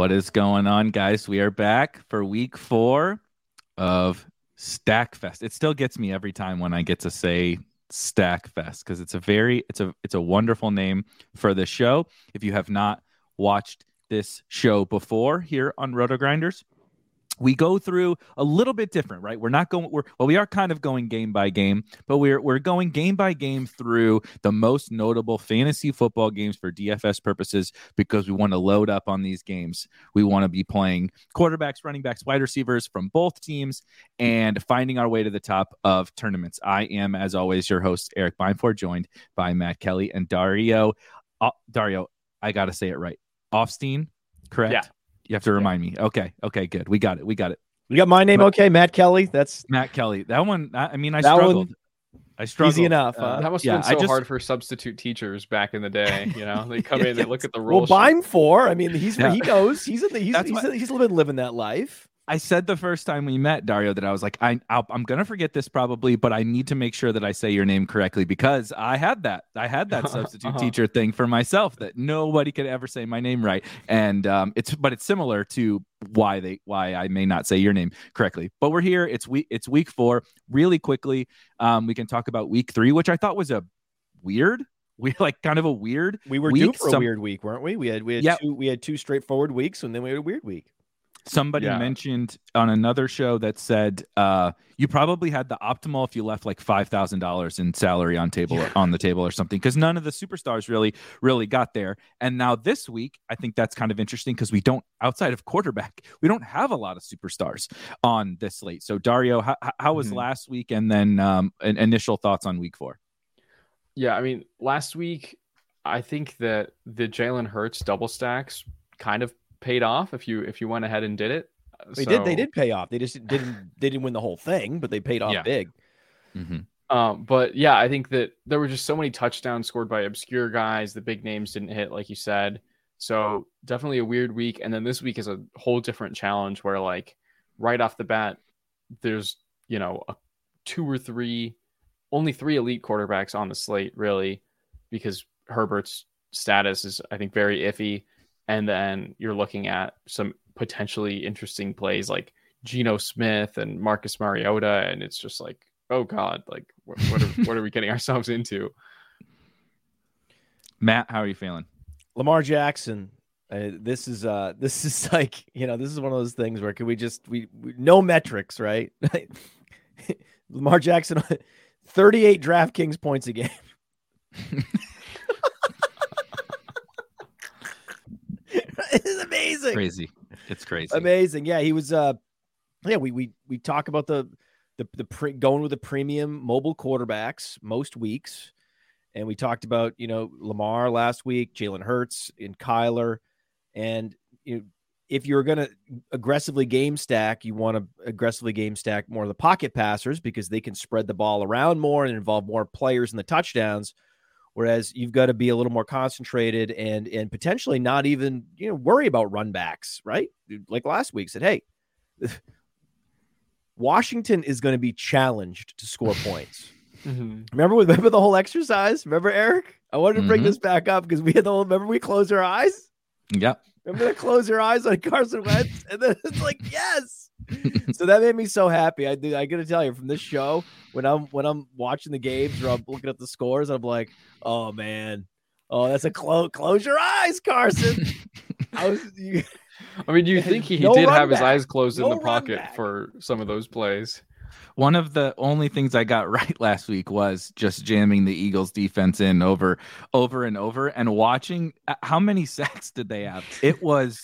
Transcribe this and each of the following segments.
What is going on, guys? We are back for week four of Stack Fest. It still gets me every time when I get to say Stack Fest because it's a very it's a it's a wonderful name for the show. If you have not watched this show before here on Roto Grinders, we go through a little bit different, right? We're not going we're well, we are kind of going game by game, but we're we're going game by game through the most notable fantasy football games for DFS purposes because we want to load up on these games. We want to be playing quarterbacks, running backs, wide receivers from both teams and finding our way to the top of tournaments. I am, as always, your host, Erik Beimfohr, joined by Matt Kelley and Dario. Uh, Dario, I got to say it right. Offstein, correct? Yeah. You have to remind me. Okay. Okay. Good. We got it. We got it. You got my name, okay, Matt Kelley. That's Matt Kelley. That one. I I mean, I That one- struggled. I struggled. easy enough. Uh, huh? That must have I been so just- hard for substitute teachers back in the day. You know, they come Yeah, in, they look at the rules. well, buy him for. I mean, he's Yeah. he knows he's in the, he's That's he's, why- he's living living that life. I said the first time we met Dario that I was like, I I'll, I'm gonna forget this probably, but I need to make sure that I say your name correctly because I had that I had that substitute Uh-huh. teacher thing for myself that nobody could ever say my name right, and um, it's but it's similar to why they why I may not say your name correctly. But we're here. It's week it's week four. Really quickly, um, we can talk about week three, which I thought was a weird. We like kind of a weird We were due week. for a weird week, weren't we? We had we had Yeah. two we had two straightforward weeks, and then we had a weird week. Somebody Yeah. mentioned on another show that said uh, you probably had the optimal if you left like five thousand dollars in salary on table on the table or something because none of the superstars really really got there. And now this week, I think that's kind of interesting because we don't outside of quarterback, we don't have a lot of superstars on this slate. So Dario, how, how was Mhm. last week? And then um, an initial thoughts on week four. Yeah, I mean, last week, I think that the Jalen Hurts double stacks kind of paid off if you if you went ahead and did it. They did they did pay off. They just didn't they didn't win the whole thing, but they paid off Yeah. big. Mhm. Um, but yeah, I think that there were just so many touchdowns scored by obscure guys. The big names didn't hit, like you said. So definitely a weird week. And then this week is a whole different challenge where, like, right off the bat, there's you know a two or three, only three elite quarterbacks on the slate, really, because Herbert's status is, I think, very iffy. And then you're looking at some potentially interesting plays like Geno Smith and Marcus Mariota, and it's just like, oh god, like what, what, are, what are we getting ourselves into? Matt, how are you feeling? Lamar Jackson. Uh, this is uh this is like you know this is one of those things where can we just we, we no metrics right Lamar Jackson 38 DraftKings points a game it's amazing Crazy. It's crazy. amazing yeah he was uh yeah we we we talk about the the the pre, going with the premium mobile quarterbacks most weeks and we talked about you know Lamar last week Jalen Hurts and Kyler and you know, if you're going to aggressively game stack, you want to aggressively game stack more of the pocket passers because they can spread the ball around more and involve more players in the touchdowns. Whereas you've got to be a little more concentrated and and potentially not even you know worry about run backs, right? Like last week said, hey, Washington is going to be challenged to score points. Mm-hmm. Remember, remember the whole exercise. Remember, Erik? I wanted to bring Mhm. this back up because we had the whole. Remember, we closed our eyes. Yep. Remember to close your eyes on Carson Wentz, and then it's like yes. so that made me so happy. I do. I got to tell you, from this show, when I'm when I'm watching the games or I'm looking at the scores, I'm like, oh man, oh that's a close. Close your eyes, Carson. I was, you, I mean, do you think he, he No did run have his eyes closed No in the pocket back. for some of those plays? One of the only things I got right last week was just jamming the Eagles defense in over over and over and watching uh, how many sacks did they have? It was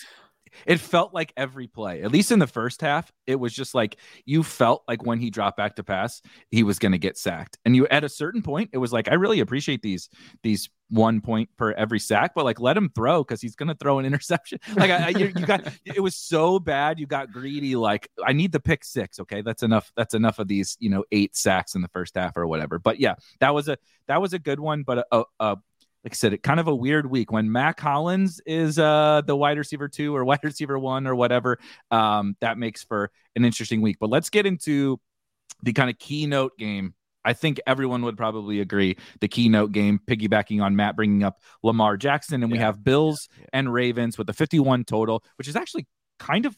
it felt like every play, at least in the first half, it was just like you felt like when he dropped back to pass, he was going to get sacked. And you at a certain point, it was like I really appreciate these these one point per every sack, but like let him throw because he's going to throw an interception. Like I, I, you, you got it was so bad, you got greedy. Like I need the pick six. Okay, that's enough. That's enough of these you know eight sacks in the first half or whatever. But yeah, that was a that was a good one, but a, a, a like I said, it kind of a weird week when Mack Hollins is uh the wide receiver two or wide receiver one or whatever. Um, that makes for an interesting week. But let's get into the kind of keynote game. I think everyone would probably agree the keynote game, piggybacking on Matt bringing up Lamar Jackson, and we have Bills Yeah. and Ravens with a 51 total, which is actually kind of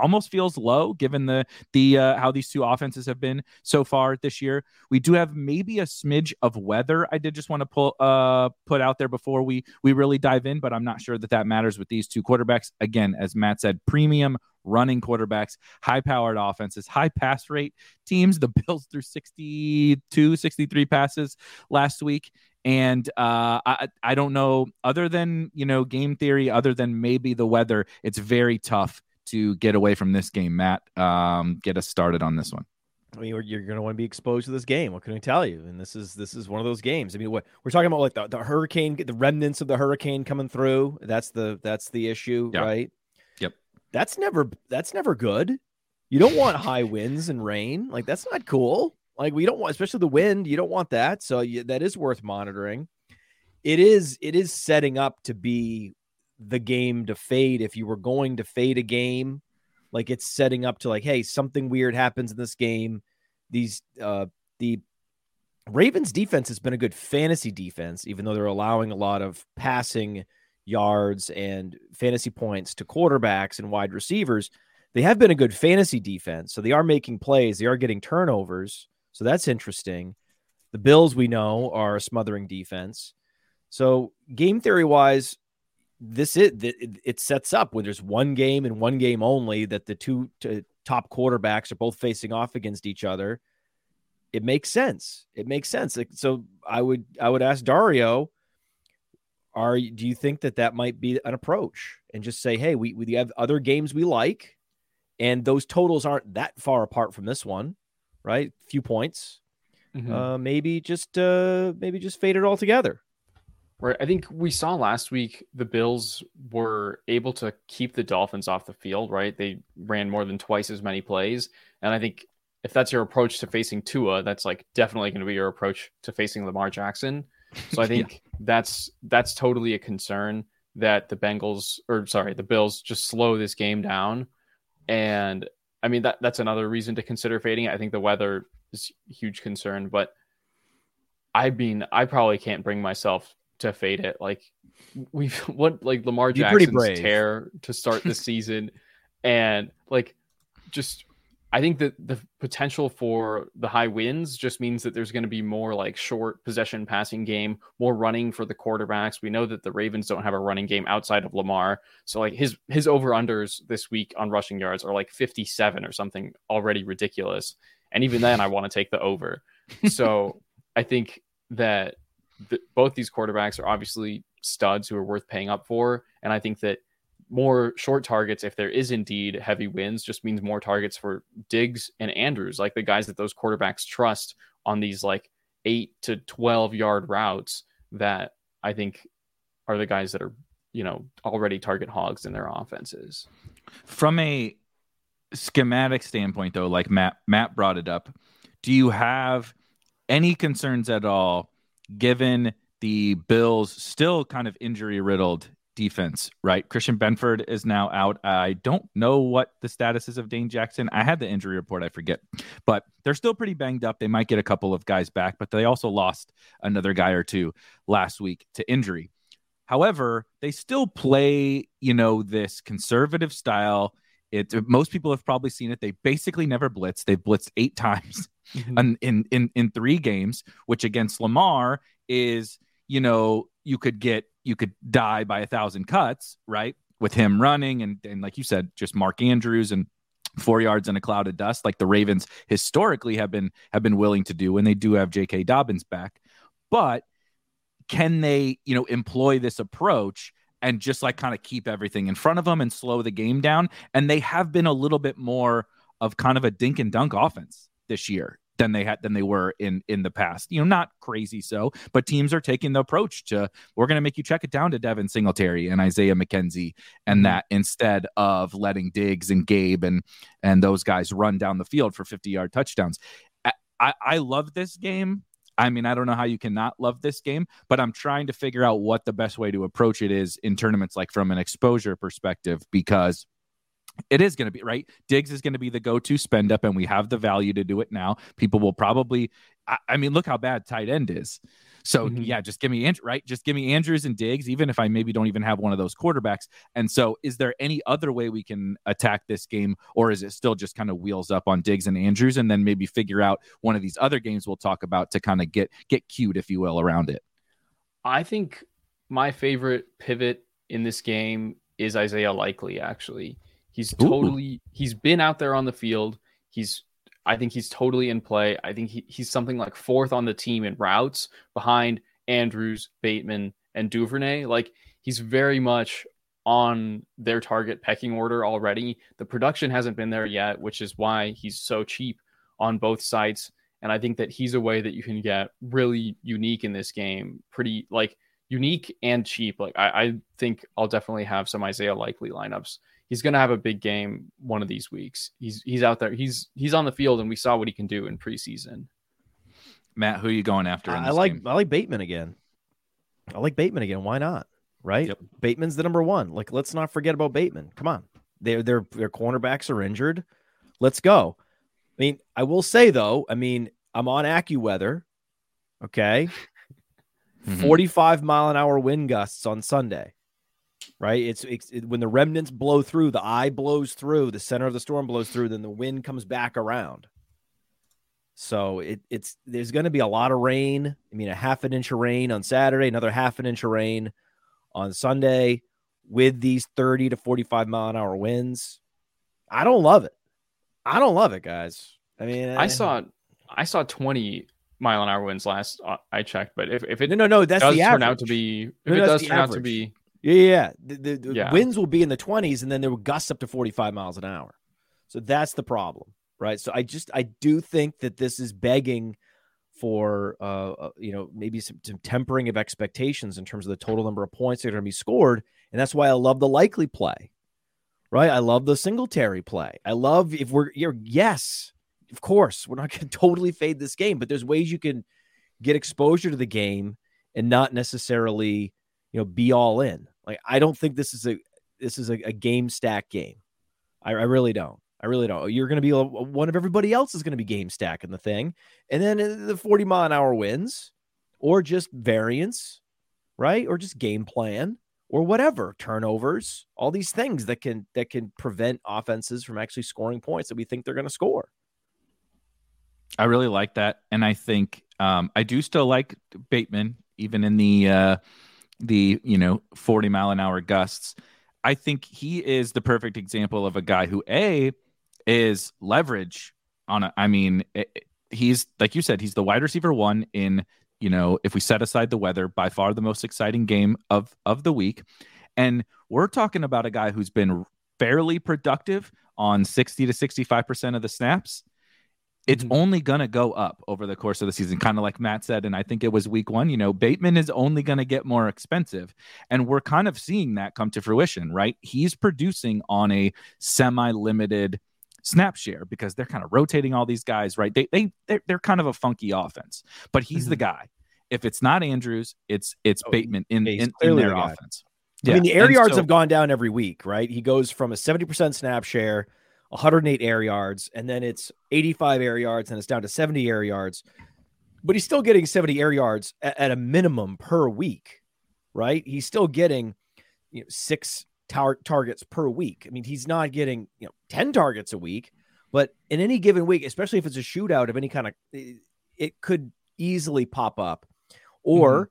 almost feels low given the the uh, how these two offenses have been so far this year. We do have maybe a smidge of weather. I did just want to pull uh put out there before we we really dive in, but I'm not sure that that matters with these two quarterbacks. Again, as Matt said, premium running quarterbacks, high powered offenses, high pass rate teams. The Bills threw 62, 63 passes last week. And uh, I, I don't know, other than, you know, game theory, other than maybe the weather, it's very tough to get away from this game. Matt, um, get us started on this one. I mean, you're, you're going to want to be exposed to this game. What can I tell you? And this is this is one of those games. I mean, what we're talking about, like the, the hurricane, the remnants of the hurricane coming through. That's the that's the issue, Yeah. right? Yep. That's never that's never good. You don't want high winds and rain. Like that's not cool. Like we don't want, especially the wind. You don't want that. So you, that is worth monitoring. It is it is setting up to be the game to fade. If you were going to fade a game, like it's setting up to like, hey, something weird happens in this game. These uh the Ravens defense has been a good fantasy defense, even though they're allowing a lot of passing yards and fantasy points to quarterbacks and wide receivers. They have been a good fantasy defense. So they are making plays, they are getting turnovers. So that's interesting. The Bills, we know, are a smothering defense. So game theory wise, this is it, it sets up when there's one game and one game only that the two top quarterbacks are both facing off against each other. It makes sense. It makes sense. So I would I would ask Dario, are you- do you think that that might be an approach and just say, hey, we we have other games we like, and those totals aren't that far apart from this one, right? A Few points. Mhm. Uh, maybe just uh, maybe just fade it all together. Right. I think we saw last week the Bills were able to keep the Dolphins off the field, right? They ran more than twice as many plays. And I think if that's your approach to facing Tua, that's like definitely going to be your approach to facing Lamar Jackson. So I think yeah. that's that's totally a concern that the Bengals or sorry, the Bills just slow this game down. And I mean that that's another reason to consider fading. I think the weather is a huge concern, but I mean I probably can't bring myself to fade it. Like we've what like Lamar Jackson's tear to start the season and like just I think that the potential for the high wins just means that there's going to be more like short possession passing game, more running for the quarterbacks. We know that the Ravens don't have a running game outside of Lamar. So like his his over unders this week on rushing yards are like 57 or something already ridiculous. And even then I want to take the over. So I think that both these quarterbacks are obviously studs who are worth paying up for and I think that more short targets, if there is indeed heavy wins, just means more targets for Diggs and Andrews, like the guys that those quarterbacks trust on these like eight to 12 yard routes that I think are the guys that are, you know, already target hogs in their offenses. From a schematic standpoint, though, like Matt, Matt brought it up, do you have any concerns at all given the Bills still kind of injury riddled defense, right? Christian Benford is now out. I don't know what the status is of Dane Jackson. I had the injury report, I forget, but they're still pretty banged up. They might get a couple of guys back, but they also lost another guy or two last week to injury. However, they still play, you know, this conservative style. It most people have probably seen it. They basically never blitz. They've blitzed eight times mm-hmm. in, in in in three games, which against Lamar is, you know, you could get you could die by a thousand cuts, right? With him running and and like you said, just Mark Andrews and four yards in a cloud of dust, like the Ravens historically have been have been willing to do, when they do have J.K. Dobbins back. But can they, you know, employ this approach and just like kind of keep everything in front of them and slow the game down? And they have been a little bit more of kind of a dink and dunk offense this year than they had than they were in in the past. You know, not crazy so, but teams are taking the approach to we're going to make you check it down to Devin Singletary and Isaiah McKenzie and mm-hmm. that instead of letting Diggs and Gabe and and those guys run down the field for 50 yard touchdowns. I, I love this game. I mean, I don't know how you cannot love this game, but I'm trying to figure out what the best way to approach it is in tournaments like from an exposure perspective because it is going to be right. Diggs is going to be the go-to spend up, and we have the value to do it now. People will probably. I, I mean, look how bad tight end is. So mm-hmm. yeah, just give me right. Just give me Andrews and Diggs, even if I maybe don't even have one of those quarterbacks. And so, is there any other way we can attack this game, or is it still just kind of wheels up on Diggs and Andrews, and then maybe figure out one of these other games we'll talk about to kind of get get cute, if you will, around it? I think my favorite pivot in this game is Isaiah Likely. Actually, He's totally Ooh. he's been out there on the field. He's I think he's totally in play. I think he, he's something like fourth on the team in routes behind Andrews, Bateman, and Duvernay. Like he's very much on their target pecking order already. The production hasn't been there yet, which is why he's so cheap on both sides. And I think that he's a way that you can get really unique in this game. Pretty like unique and cheap. Like I, I think I'll definitely have some Isaiah Likely lineups he's going to have a big game one of these weeks. He's he's out there. He's he's on the field, and we saw what he can do in preseason. Matt, who are you going after? I like game? I like Bateman again. I like Bateman again. Why not? Right? Yep. Bateman's the number one. Like, let's not forget about Bateman. Come on, their their their cornerbacks are injured. Let's go. I mean, I will say though, I mean, I'm on AccuWeather. Okay. Mm-hmm. 45 mile an hour wind gusts on Sunday right? It's, it's it, when the remnants blow through, the eye blows through, the center of the storm blows through, then the wind comes back around. So it, it's there's going to be a lot of rain. I mean, a half an inch of rain on Saturday, another half an inch of rain on Sunday with these 30 to 45 mile an hour winds. I don't love it. I don't love it, guys. I mean, I, I saw I saw 20 mile an hour winds last uh, I checked, but if, if it no no no that's does the turn out to be if no, it does turn average. out to be yeah, yeah. The, the, yeah. winds will be in the 20s and then there will gusts up to 45 miles an hour. So that's the problem, right? So I just I do think that this is begging for uh, uh you know maybe some, some, tempering of expectations in terms of the total number of points that are going to be scored, and that's why I love the likely play, right? I love the Singletary play. I love if we're you're yes, of course, we're not going to totally fade this game, but there's ways you can get exposure to the game and not necessarily, you know, be all in. Like I don't think this is a this is a, a game stack game. I, I really don't. I really don't. You're going to be one of everybody else is going to be game stacking the thing, and then uh, the 40 mile an hour wins, or just variance, right? Or just game plan, or whatever turnovers, all these things that can that can prevent offenses from actually scoring points that we think they're going to score. I really like that, and I think um, I do still like Bateman, even in the uh, the you know 40 mile an hour gusts. I think he is the perfect example of a guy who a is leverage on a, I mean, it, he's like you said, he's the wide receiver one in, you know, if we set aside the weather, by far the most exciting game of of the week. And we're talking about a guy who's been fairly productive on 60 to 65% of the snaps. It's mm-hmm. only going to go up over the course of the season, kind of like Matt said. And I think it was week one. You know, Bateman is only going to get more expensive. And we're kind of seeing that come to fruition, right? He's producing on a semi limited snap share because they're kind of rotating all these guys, right? They they they're, they're kind of a funky offense, but he's mm-hmm. the guy. If it's not Andrews, it's it's oh, Bateman in, in, in their the offense. Yeah. I mean, the air and yards so, have gone down every week, right? He goes from a 70% snap share, 108 air yards, and then it's 85 air yards, and it's down to 70 air yards. But he's still getting 70 air yards at, at a minimum per week, right? He's still getting you know, six tar- targets per week. I mean, he's not getting you know 10 targets a week, but in any given week, especially if it's a shootout of any kind of, it could easily pop up. Or mm-hmm.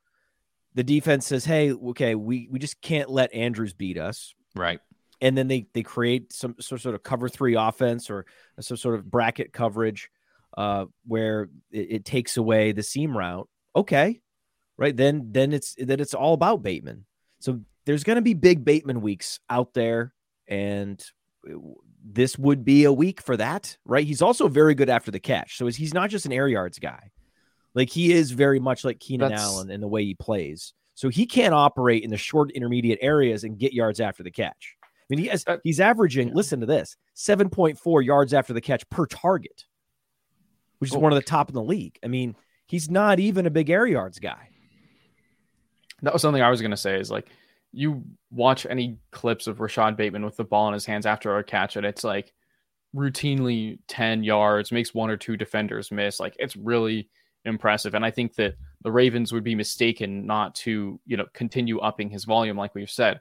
the defense says, "Hey, okay, we we just can't let Andrews beat us." Right. And then they they create some, some sort of cover three offense or some sort of bracket coverage uh, where it, it takes away the seam route. Okay, right then then it's then it's all about Bateman. So there's going to be big Bateman weeks out there, and this would be a week for that, right? He's also very good after the catch, so he's not just an air yards guy. Like he is very much like Keenan That's... Allen in the way he plays. So he can't operate in the short intermediate areas and get yards after the catch. I mean, he has, uh, he's averaging, listen to this, 7.4 yards after the catch per target, which is oh. one of the top in the league. I mean, he's not even a big air yards guy. That was something I was going to say is like you watch any clips of Rashod Bateman with the ball in his hands after a catch, and it's like routinely 10 yards, makes one or two defenders miss. Like it's really impressive. And I think that the Ravens would be mistaken not to, you know, continue upping his volume, like we've said,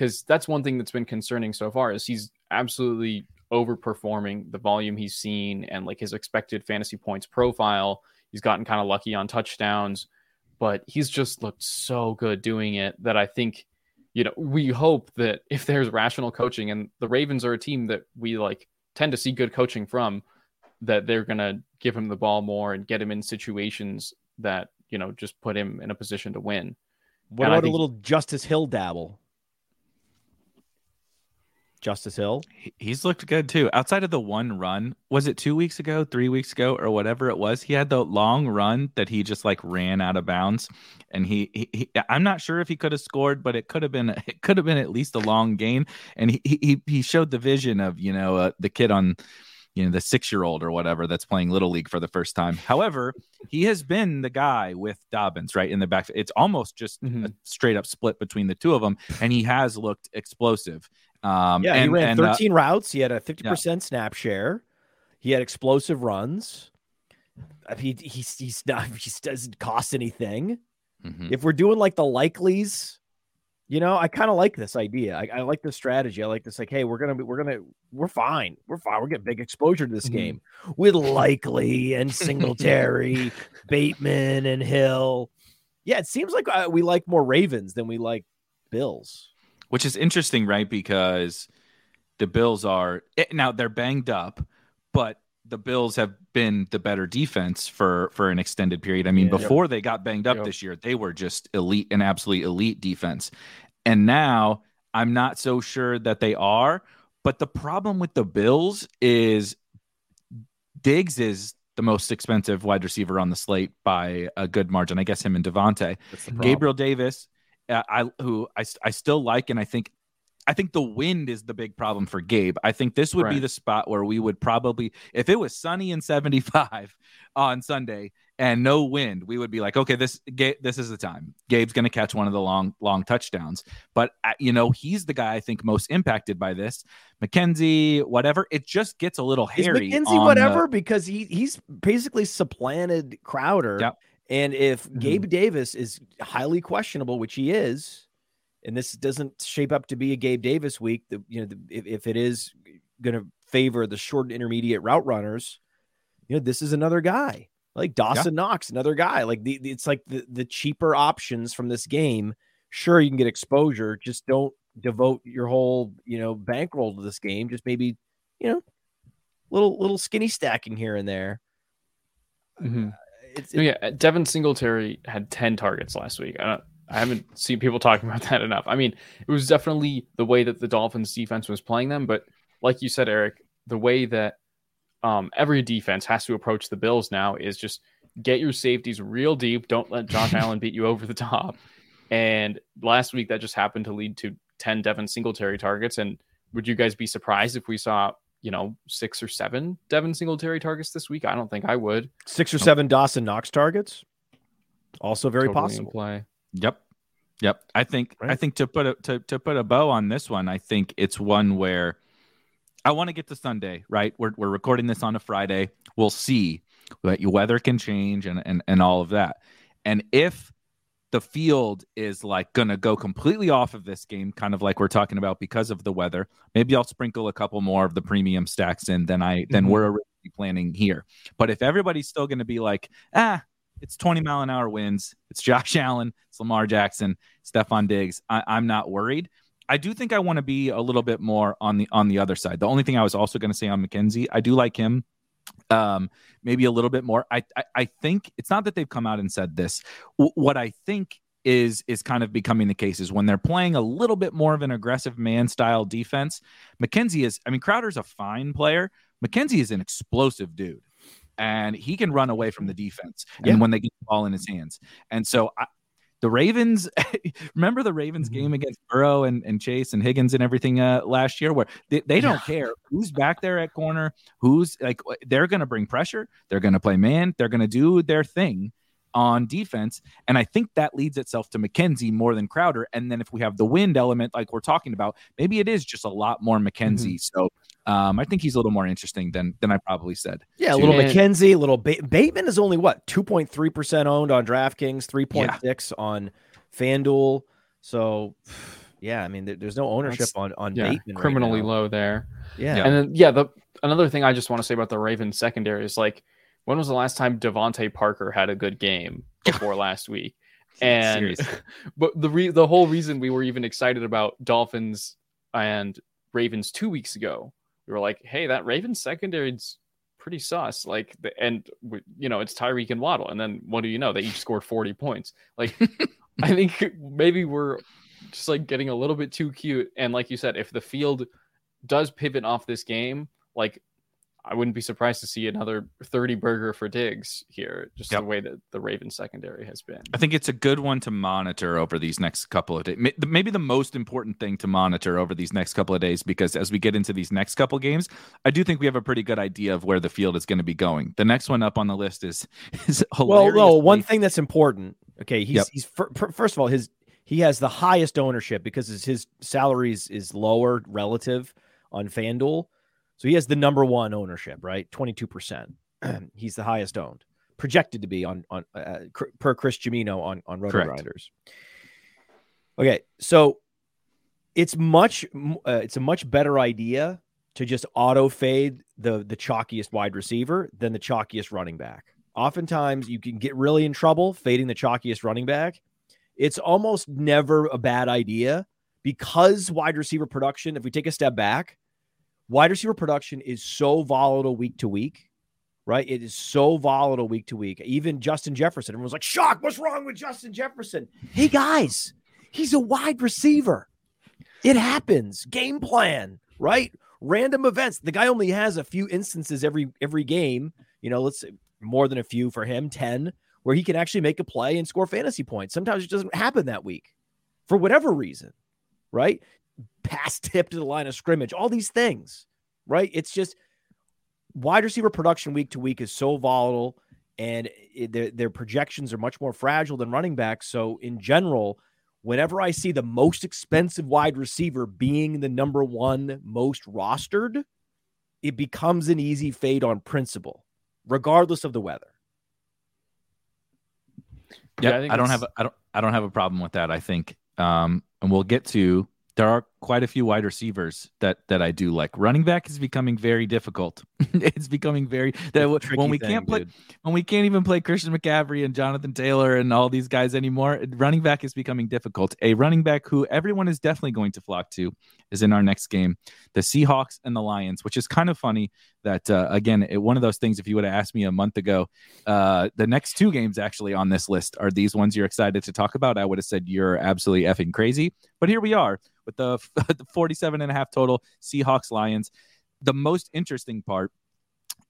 because that's one thing that's been concerning so far is he's absolutely overperforming the volume he's seen and like his expected fantasy points profile. He's gotten kind of lucky on touchdowns, but he's just looked so good doing it that I think you know, we hope that if there's rational coaching and the Ravens are a team that we like tend to see good coaching from, that they're going to give him the ball more and get him in situations that, you know, just put him in a position to win. What and about think, a little Justice Hill dabble? Justice Hill. He's looked good too. Outside of the one run, was it two weeks ago, three weeks ago, or whatever it was? He had the long run that he just like ran out of bounds, and he, he, he I'm not sure if he could have scored, but it could have been it could have been at least a long gain. And he he he showed the vision of you know uh, the kid on you know the six year old or whatever that's playing little league for the first time. However, he has been the guy with Dobbins right in the back. It's almost just mm-hmm. a straight up split between the two of them, and he has looked explosive. Um, yeah, and, he ran and, 13 uh, routes. He had a 50% yeah. snap share. He had explosive runs. He, he's, he's not, he doesn't cost anything. Mm-hmm. If we're doing like the likelies, you know, I kind of like this idea. I, I, like this strategy. I like this, like, hey, we're gonna be, we're gonna, we're fine. We're fine. We're getting big exposure to this mm-hmm. game with Likely and Singletary, Bateman and Hill. Yeah, it seems like uh, we like more Ravens than we like Bills which is interesting, right? Because the Bills are eh, now they're banged up, but the Bills have been the better defense for for an extended period. I mean, yeah, before yep. they got banged up yep. this year, they were just elite and absolutely elite defense. And now I'm not so sure that they are. But the problem with the Bills is Diggs is the most expensive wide receiver on the slate by a good margin. I guess him and Davante. Gabriel Davis uh, I who I, I still like, and I think I think the wind is the big problem for Gabe. I think this would be the spot where we would probably, if it was sunny and 75 on Sunday and no wind, we would be like, okay, this this is the time. Gabe's going to catch one of the long long touchdowns. But uh, you know, he's the guy I think most impacted by this. McKenzie, whatever, it just gets a little Is hairy. McKenzie on the- whatever because he he's basically supplanted Crowder. Yep. And if Mhm. Gabe Davis is highly questionable, which he is, and this doesn't shape up to be a Gabe Davis week, the you know the, if, if it is going to favor the short intermediate route runners, you know this is another guy like Dawson Knox, another guy like the it's like the the cheaper options from this game. Sure, you can get exposure, just don't devote your whole you know bankroll to this game. Just maybe you know little little skinny stacking here and there. Mhm. It's, No, yeah, Devin Singletary had 10 targets last week. I, don't, I haven't seen people talking about that enough. I mean, it was definitely the way that the Dolphins defense was playing them, but like you said, Erik, the way that um, every defense has to approach the Bills now is just get your safeties real deep. Don't let Josh Allen beat you over the top. And last week, that just happened to lead to 10 Devin Singletary targets. And would you guys be surprised if we saw, you know, six or seven Devin Singletary targets this week? I don't think I would. six or seven Dawson Knox targets. Also very Totally possible. Play. Yep. Yep. I think I think to put a to, to put a bow on this one, I think it's one where I want to get to Sunday, right? We're we're recording this on a Friday. We'll see that your weather can change and and, and all of that. And if the field is like gonna go completely off of this game, kind of like we're talking about because of the weather, maybe I'll sprinkle a couple more of the premium stacks in than I than Mhm. we're originally planning here. But if everybody's still gonna be like, ah, it's 20 mile an hour winds. It's Josh Allen, it's Lamar Jackson, Stefon Diggs. I, I'm not worried. I do think I want to be a little bit more on the on the other side. The only thing I was also going to say on McKenzie, I do like him. Um, maybe a little bit more. I, I I think it's not that they've come out and said this. W- what I think is is kind of becoming the case is when they're playing a little bit more of an aggressive man style defense. McKenzie is. I mean, Crowder's a fine player. McKenzie is an explosive dude and he can run away from the defense and Yeah. when they get the ball in his hands. And so I, the Ravens, remember the Ravens Mhm. game against Burrow and, and Chase and Higgins and everything uh, last year, where they, they don't care who's back there at corner, who's like, they're going to bring pressure, they're going to play man, they're going to do their thing on defense. And I think that leads itself to McKenzie more than Crowder. And then if we have the wind element, like we're talking about, maybe it is just a lot more McKenzie. So um, I think he's a little more interesting than than I probably said. Yeah, a little And- McKenzie, a little ba- Bateman is only what two point three percent owned on DraftKings, three point six on FanDuel. So, yeah, I mean, there- there's no ownership That's- on on Yeah, Bateman. right criminally now. low there. Yeah. Yeah. And then yeah, the another thing I just want to say about the Ravens secondary is like, when was the last time DeVante Parker had a good game before last week? And Seriously. but the re- the whole reason we were even excited about Dolphins and Ravens two weeks ago, we were like, hey, that Ravens secondary's pretty sus. Like, the, and we- you know, it's Tyreek and Waddle, and then what do you know? They each scored forty points. Like, I think maybe we're just like getting a little bit too cute. And like you said, if the field does pivot off this game, like I wouldn't be surprised to see another 30 burger for Diggs here, just Yep. the way that the Ravens secondary has been. I think it's a good one to monitor over these next couple of days. Maybe the most important thing to monitor over these next couple of days, because as we get into these next couple of games, I do think we have a pretty good idea of where the field is going to be going. The next one up on the list is is hilarious. Well, hilarious. no, one thing that's important. Okay, he's Yep. he's fir- fir- first of all his he has the highest ownership because his, his salaries is lower relative on FanDuel. So he has the number one ownership, right? 22%. he's the highest owned. Projected to be on on uh, cr- per Chris Gimino on on Roto. Grinders. Okay, so it's much uh, it's a much better idea to just auto fade the the chalkiest wide receiver than the chalkiest running back. Oftentimes you can get really in trouble fading the chalkiest running back. It's almost never a bad idea because wide receiver production, if we take a step back, wide receiver production is so volatile week to week, right? It is so volatile week to week. Even Justin Jefferson, everyone's like, shock, what's wrong with Justin Jefferson? Hey guys, he's a wide receiver. It happens. Game plan, right? Random events. The guy only has a few instances every every game. You know, let's say more than a few for him, 10, where he can actually make a play and score fantasy points. Sometimes it doesn't happen that week for whatever reason, right? Pass tip to the line of scrimmage, all these things, right? It's just wide receiver production week to week is so volatile and it, their, their projections are much more fragile than running backs. So, in general, whenever I see the most expensive wide receiver being the number one most rostered, it becomes an easy fade on principle, regardless of the weather. Yeah, I, I don't have a, I don't I don't have a problem with that. I think, um, and we'll get to there are quite a few wide receivers that that I do like. Running back is becoming very difficult. it's becoming very that when we thing, can't play dude. when we can't even play Christian McCaffrey and Jonathan Taylor and all these guys anymore. Running back is becoming difficult. A running back who everyone is definitely going to flock to is in our next game, the Seahawks and the Lions, which is kind of funny that uh, again it, one of those things. If you would have asked me a month ago, uh, the next two games actually on this list are these ones you're excited to talk about. I would have said you're absolutely effing crazy, but here we are with the, the 47 and a half total Seahawks Lions. The most interesting part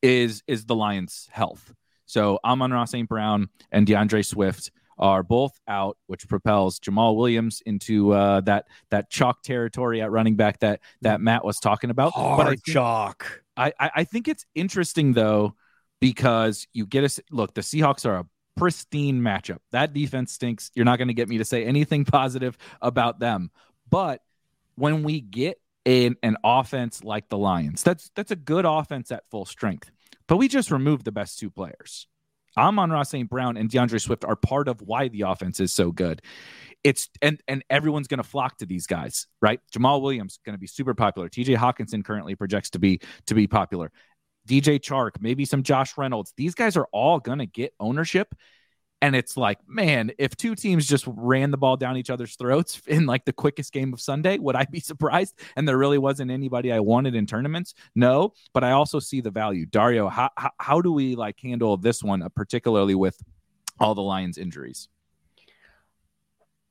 is is the Lions' health. So Amon-Ra St. Brown and DeAndre Swift are both out, which propels Jamaal Williams into uh, that that chalk territory at running back that that Matt was talking about. Hard but I think, chalk. I, I think it's interesting though because you get a look. The Seahawks are a pristine matchup. That defense stinks. You're not going to get me to say anything positive about them. But when we get in an offense like the Lions, that's that's a good offense at full strength. But we just removed the best two players. Amon-Ra St. Brown and DeAndre Swift are part of why the offense is so good. It's and and everyone's going to flock to these guys, right? Jamaal Williams is going to be super popular. TJ Hockenson currently projects to be to be popular. DJ Chark, maybe some Josh Reynolds. These guys are all going to get ownership and it's like, man, if two teams just ran the ball down each other's throats in like the quickest game of Sunday, would I be surprised? And there really wasn't anybody I wanted in tournaments. No, but I also see the value. Dario, how how, how do we like handle this one, uh, particularly with all the Lions injuries?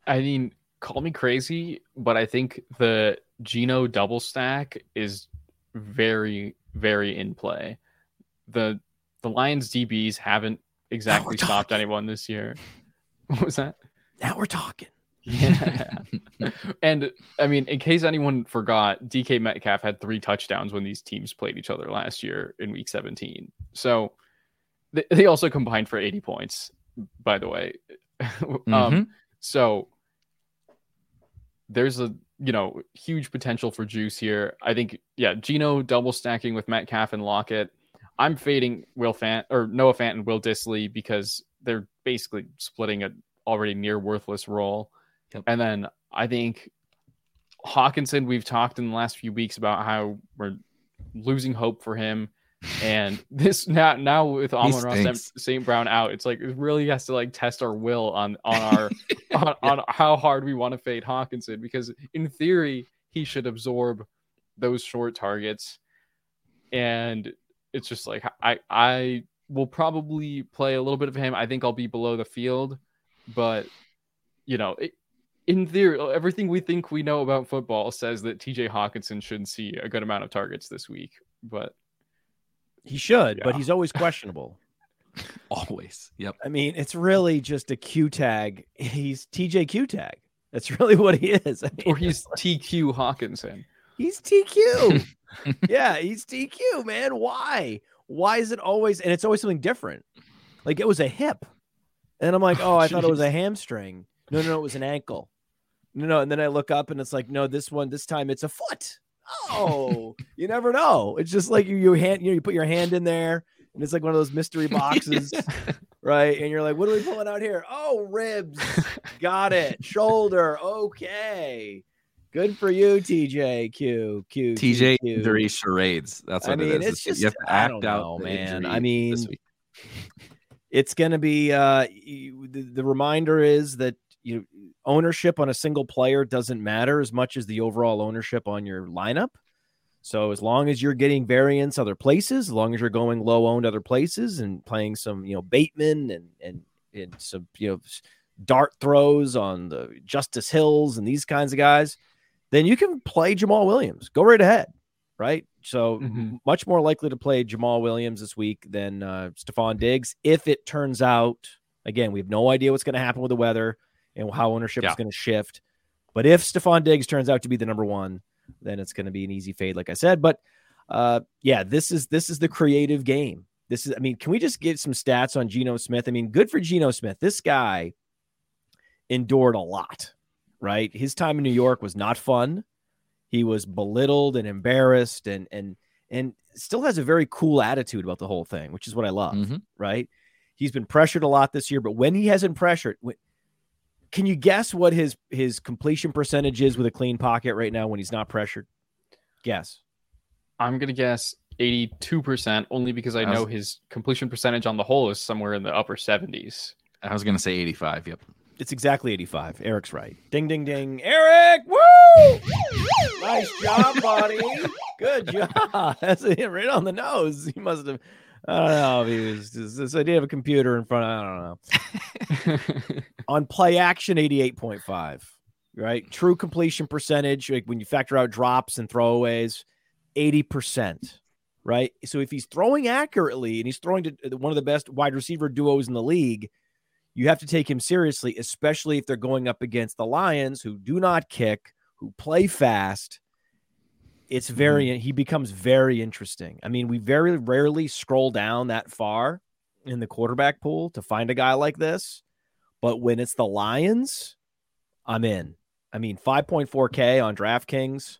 I mean, call me crazy, but I think the Geno double stack is very, very in play. The the Lions DBs haven't exactly stopped anyone this year. What was that? Now we're talking. Yeah. and I mean, in case anyone forgot, DK Metcalf had three touchdowns when these teams played each other last year in week 17. So they, they also combined for 80 points, by the way. Um, mm-hmm. um, so there's a you know huge potential for juice here. I think yeah, Geno double stacking with Metcalf and Lockett I'm fading Will Fant or Noah Fant and Will Dissly because they're basically splitting a already near worthless role. Yep. And then I think Hockenson, we've talked in the last few weeks about how we're losing hope for him. And this now now with Amon St. Brown out, it's like it really has to like test our will on on our on, yeah. on how hard we want to fade Hockenson because in theory he should absorb those short targets. And it's just like I I will probably play a little bit of him. I think I'll be below the field, but you know, it, in theory, everything we think we know about football says that TJ Hockenson should see a good amount of targets this week, but he should, yeah. but he's always questionable. always. Yep. I mean, it's really just a Q tag. He's TJ Q tag. That's really what he is. I mean, or he's TQ Hockenson. He's TQ. yeah, he's TQ, man. Why? Why is it always and it's always something different? Like it was a hip. And I'm like, oh, oh, I thought it was a hamstring. No, no, no, it was an ankle. No, no. And then I look up and it's like, no, this one, this time it's a foot. Oh, you never know. It's just like you, you hand, you know, you put your hand in there and it's like one of those mystery boxes, right? And you're like, what are we pulling out here? Oh, ribs. Got it. Shoulder. Okay. Good for you, TJ. Q Q TJ Q. injury charades. That's what I mean. It is. It's just you have to act out, man. I mean, it's going to be. Uh, you, the, the reminder is that you ownership on a single player doesn't matter as much as the overall ownership on your lineup. So as long as you're getting variance other places, as long as you're going low owned other places and playing some, you know, Bateman and and and some, you know, dart throws on the Justice Hills and these kinds of guys, then you can play Jamaal Williams. Go right ahead. Right. So mm-hmm. much more likely to play Jamaal Williams this week than uh, Stefon Diggs. If it turns out, again, we have no idea what's going to happen with the weather and how ownership yeah. is going to shift. But if Stefon Diggs turns out to be the number one, then it's going to be an easy fade, like I said. But uh, yeah, this is this is the creative game. This is, I mean, can we just get some stats on Geno Smith? I mean, good for Geno Smith. This guy endured a lot, right? His time in New York was not fun. He was belittled and embarrassed and and and still has a very cool attitude about the whole thing, which is what I love, Mm-hmm. right? He's been pressured a lot this year, but when he hasn't pressured, when, can you guess what his his completion percentage is with a clean pocket right now when he's not pressured? Guess. I'm gonna guess 82% only because I I was- know his completion percentage on the whole is somewhere in the upper 70s. I was gonna say 85. Yep. It's exactly 85. Erik's right. Ding ding ding. Erik, woo! Nice job, buddy. Good job. That's it, right on the nose. He must have I don't know he was just this idea of a computer in front. Of, I don't know. on play action 88.5 right true completion percentage like when you factor out drops and throwaways 80% right so if he's throwing accurately and he's throwing to uh, one of the best wide receiver duos in the league you have to take him seriously especially if they're going up against the lions who do not kick who play fast it's very he becomes very interesting i mean we very rarely scroll down that far in the quarterback pool to find a guy like this but when it's the Lions, I'm in. I mean, 5.4K on DraftKings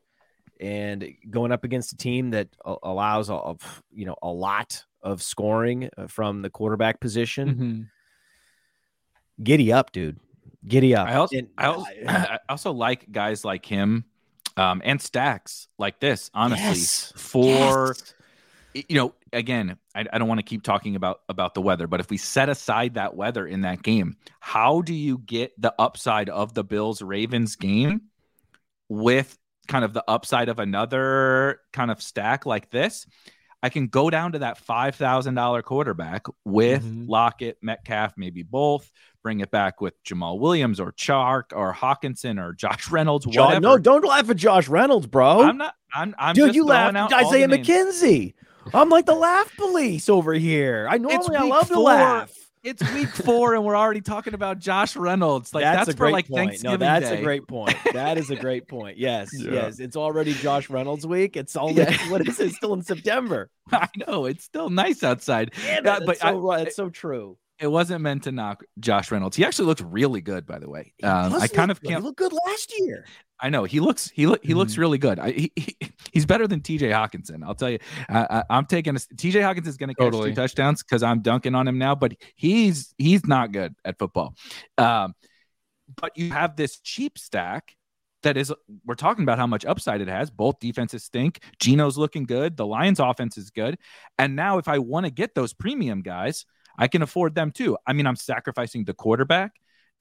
and going up against a team that allows a, you know, a lot of scoring uh, from the quarterback position. Mhm. Giddy up, dude. Giddy up. I also, And- I also, I also like guys like him um, and stacks like this, honestly, Yes. for Yes. you know, again, I, I don't want to keep talking about about the weather, but if we set aside that weather in that game, how do you get the upside of the Bills Ravens game with kind of the upside of another kind of stack like this? I can go down to that five thousand dollar quarterback with Mhm. Lockett, Metcalf, maybe both. Bring it back with Jamaal Williams or Chark or Hockenson or Josh Reynolds. Jo- whatever. no, don't laugh at Josh Reynolds, bro. I'm not. I'm. I'm Dude, just you out at Isaiah. McKenzie. I'm like the laugh police over here. I normally I love to laugh. It's week four, and we're already talking about Josh Reynolds. Like that's, a for great like point. Thanksgiving No, that's Day. a great point. That is a great point. Yes, Yeah. yes. It's already Josh Reynolds week. It's all Yeah. what is it? Still in September. I know it's still nice outside. Damn it, Yeah, uh, that's but so I- It's so true. It wasn't meant to knock Josh Reynolds. He actually looked really good, by the way. Um, I kind of good. can't. look good last year. I know he looks. He look. He looks Mm-hmm. really good. I, he, he- he's better than T.J. Hockenson. I'll tell you. I, I, I'm taking a, T.J. Hockenson is going to catch Totally. two touchdowns because I'm dunking on him now. But he's he's not good at football. Um, but you have this cheap stack that is. We're talking about how much upside it has. Both defenses stink. Geno's looking good. The Lions' offense is good. And now, if I want to get those premium guys, I can afford them too. I mean, I'm sacrificing the quarterback.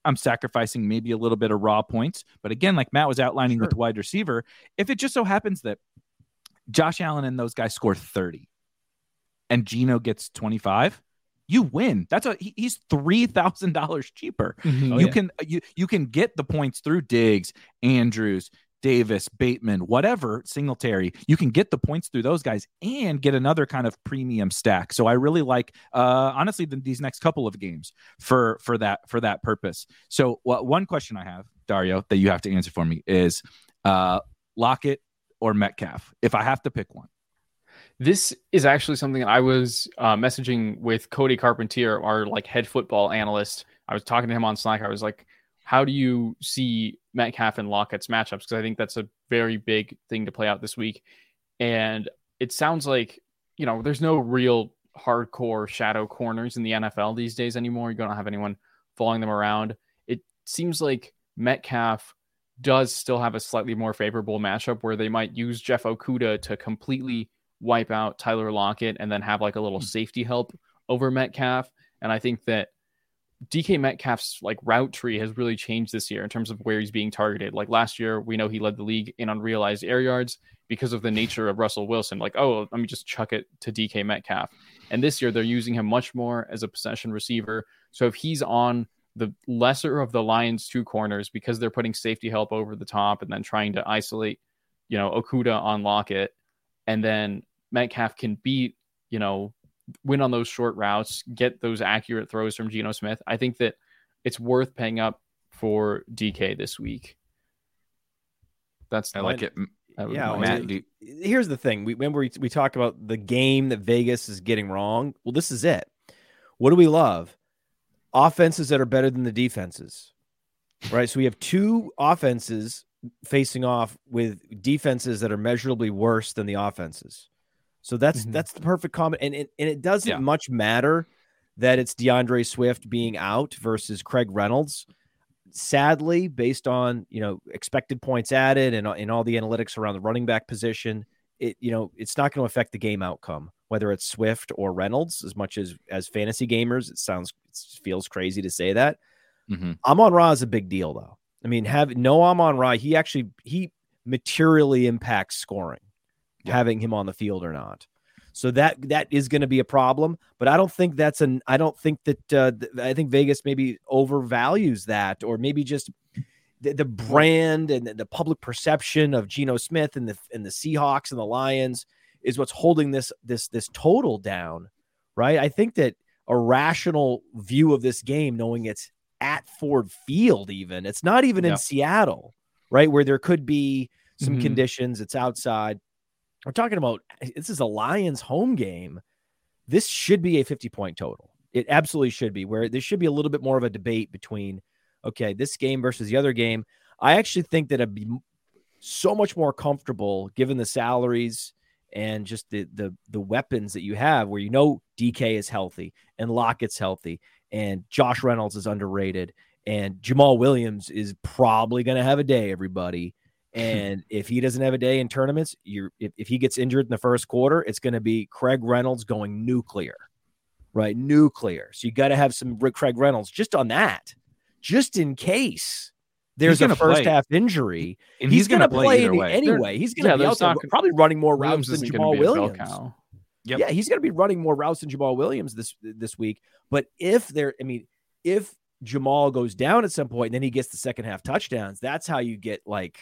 I'm sacrificing maybe a little bit of raw points. But again, like Matt was outlining with the wide receiver, if it just so happens that Josh Allen and those guys score 30 and Geno gets 25, you win. That's a he- he's three thousand dollars cheaper. Mm-hmm. Oh, you yeah. can you you can get the points through Diggs, Andrews, Davis, Bateman, whatever, Singletary. You can get the points through those guys and get another kind of premium stack. So I really like uh honestly the, these next couple of games for for that for that purpose. So one question I have, Dario, that you have to answer for me is uh Lockett or Metcalf if I have to pick one. This is actually something I was uh, messaging with Cody Carpentier, our like head football analyst. I was talking to him on Slack. I was like, "How do you see Metcalf and Lockett's matchups?" Because I think that's a very big thing to play out this week. And it sounds like you know there's no real hardcore shadow corners in the NFL these days anymore. You don't have anyone following them around. It seems like Metcalf does still have a slightly more favorable matchup where they might use Jeff Okudah to completely wipe out Tyler Lockett and then have like a little hmm. safety help over Metcalf. And I think that DK Metcalf's like route tree has really changed this year in terms of where he's being targeted. Like last year, we know he led the league in unrealized air yards because of the nature of Russell Wilson. Like, oh, let me just chuck it to DK Metcalf. And this year, they're using him much more as a possession receiver. So if he's on the lesser of the Lions' two corners because they're putting safety help over the top and then trying to isolate, you know, Okudah on Lockett, and then Metcalf can beat, you know, win on those short routes, get those accurate throws from Geno Smith. I think that it's worth paying up for DK this week. That's I like my- it. that Yeah, Matt, do you- here's the thing. We remember we, we talk about the game that Vegas is getting wrong. Well, this is it. What do we love? Offenses that are better than the defenses. Right. So we have two offenses facing off with defenses that are measurably worse than the offenses. So that's Mhm. that's the perfect comment. And, and and it doesn't Yeah. much matter that it's D'Andre Swift being out versus Craig Reynolds. Sadly, based on you know expected points added and, and all the analytics around the running back position, it you know it's not going to affect the game outcome whether it's Swift or Reynolds. As much as as fantasy gamers, it sounds it feels crazy to say that. Mhm. Amon Ra is a big deal though. I mean, have no Amon Ra, he actually he materially impacts scoring, Yeah. having him on the field or not. So that that is going to be a problem, but I don't think that's an. I don't think that. Uh, th- I think Vegas maybe overvalues that, or maybe just the, the brand and the, the public perception of Geno Smith and the and the Seahawks and the Lions is what's holding this this this total down, right? I think that a rational view of this game, knowing it's at Ford Field, even it's not even Yeah. in Seattle, right, where there could be some Mhm. conditions. It's outside. We're talking about eh, this is a Lions home game. This should be a 50 point total. It absolutely should be, where there should be a little bit more of a debate between, okay, this game versus the other game. I actually think that I'd be so much more comfortable given the salaries and just the the the weapons that you have where you know DK is healthy and Lockett's healthy and Josh Reynolds is underrated and Jamaal Williams is probably going to have a day everybody and if he doesn't have a day in tournaments you're if, if he gets injured in the first quarter it's going to be Craig Reynolds going nuclear right nuclear so you got to have some Rick Craig Reynolds just on that just in case there's a first play. half injury And he's, going going to play, way. anyway. He's going to yeah, be out there not probably running more routes than Jamaal going to be a bell Williams. Yep. Yeah, he's going to be running more routes than Jamaal Williams this this week. But if there, I mean, if Jamaal goes down at some point and then he gets the second half touchdowns, that's how you get like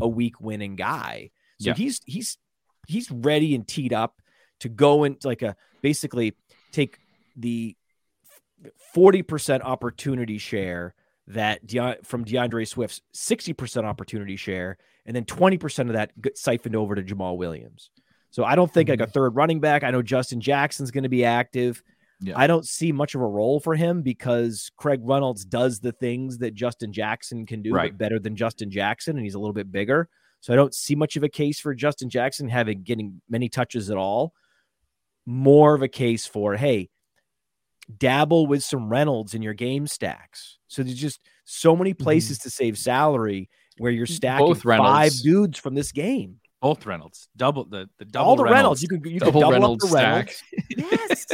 a week winning guy. So Yeah. he's he's he's ready and teed up to go into like a basically take the 40% opportunity share that De- from D'Andre Swift's 60% opportunity share, and then 20% of that siphoned over to Jamaal Williams. So I don't think like a mm-hmm. third running back. I know Justin Jackson's going to be active. Yeah. I don't see much of a role for him because Craig Reynolds does the things that Justin Jackson can do Right. but better than Justin Jackson, and he's a little bit bigger. So I don't see much of a case for Justin Jackson having getting many touches at all. More of a case for hey, dabble with some Reynolds in your game stacks. So there's just so many mm-hmm. places to save salary where you're stacking five dudes from this game. Both Reynolds, double the the double All the Reynolds, you can you can Double double Reynolds up the Reynolds. stack. yes,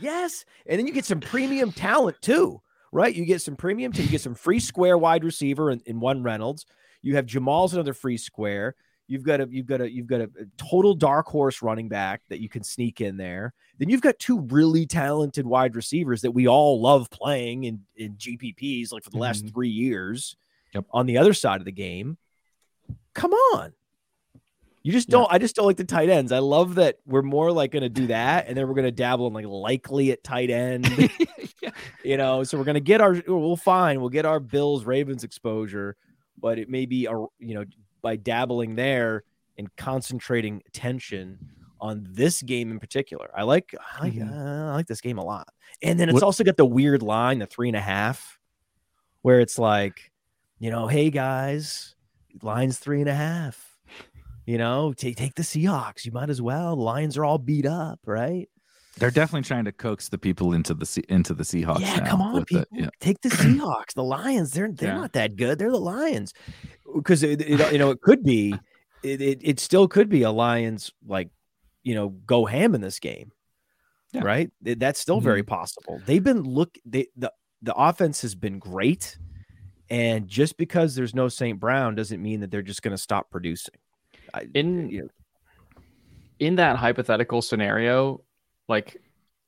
yes, and then you get some premium talent too, right? You get some premium, you get some free square wide receiver in, in one Reynolds. You have Jamaal's another free square. You've got a you've got a you've got a, total dark horse running back that you can sneak in there. Then you've got two really talented wide receivers that we all love playing in in GPPs like for the last Mhm. three years. Yep. On the other side of the game, come on. You just don't. I just don't like the tight ends. I love that we're more like going to do that, and then we're going to dabble in like likely at tight end. You know, so we're going to get our. We'll fine. We'll get our Bills Ravens exposure, but it may be a you know by dabbling there and concentrating attention on this game in particular. I like I like, Mhm. uh, I like this game a lot, and then it's What- also got the weird line, the three and a half, where it's like, you know, hey guys, line's three and a half. You know, take take the Seahawks. You might as well. Lions are all beat up, right? They're definitely trying to coax the people into the into the Seahawks. yeah, come on, people. the- yeah. Take the Seahawks. The Lions. They're they're Yeah. not that good. They're the Lions. Uh, because it, it- you know it could be, it, it it still could be a Lions like, you know, go ham in this game, Yeah. right? That's still very mm-hmm. possible. They've been look they the the offense has been great, and just because there's no St. Brown doesn't mean that they're just going to stop producing. I, In you know, in that hypothetical scenario, like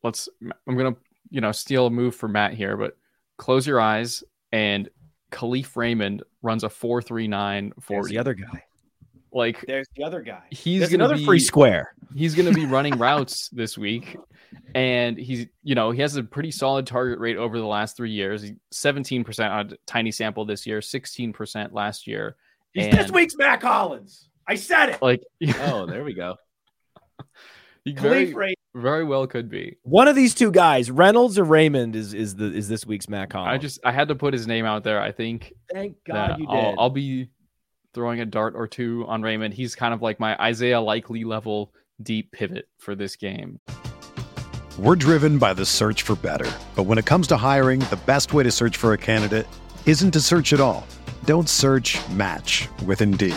let's I'm gonna you know steal a move from Matt here, but close your eyes and Kalif Raymond runs a four three nine there's the other guy. Like There's the other guy. he's There's gonna another be free square. he's going to be running routes this week and he's you know he has a pretty solid target rate over the last three years He- 17% on a tiny sample this year 16% last year He's And- this week's Mack Hollins. I said it. Like, Oh, there we go. he very, Ray- very well could be. One of these two guys, Reynolds or Raymond, is is the is this week's Mack Hollins. I just I had to put his name out there. I think thank God you did. I'll, I'll be throwing a dart or two on Raymond. He's kind of like my Isaiah Likely level deep pivot for this game. We're driven by the search for better. But when it comes to hiring, the best way to search for a candidate isn't to search at all. Don't search match with Indeed.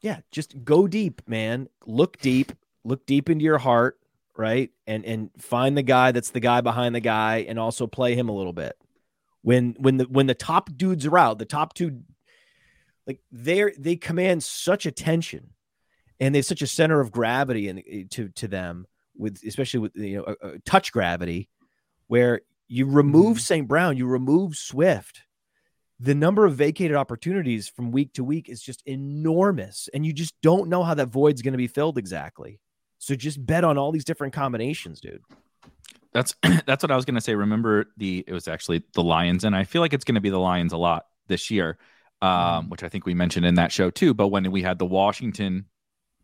Yeah, just go deep, man. Look deep. Look deep into your heart, right? And and find the guy that's the guy behind the guy, and also play him a little bit. When when the when the top dudes are out, the top two, like they're they command such attention, and they have such a center of gravity and to to them with especially with you know uh, uh, touch gravity, where you remove St. Brown, you remove Swift the number of vacated opportunities from week to week is just enormous and you just don't know how that void's going to be filled exactly so just bet on all these different combinations dude That's that's what I was gonna say. Remember the it was actually the Lions, and I feel like it's gonna be the Lions a lot this year, um, which I think we mentioned in that show too. But when we had the Washington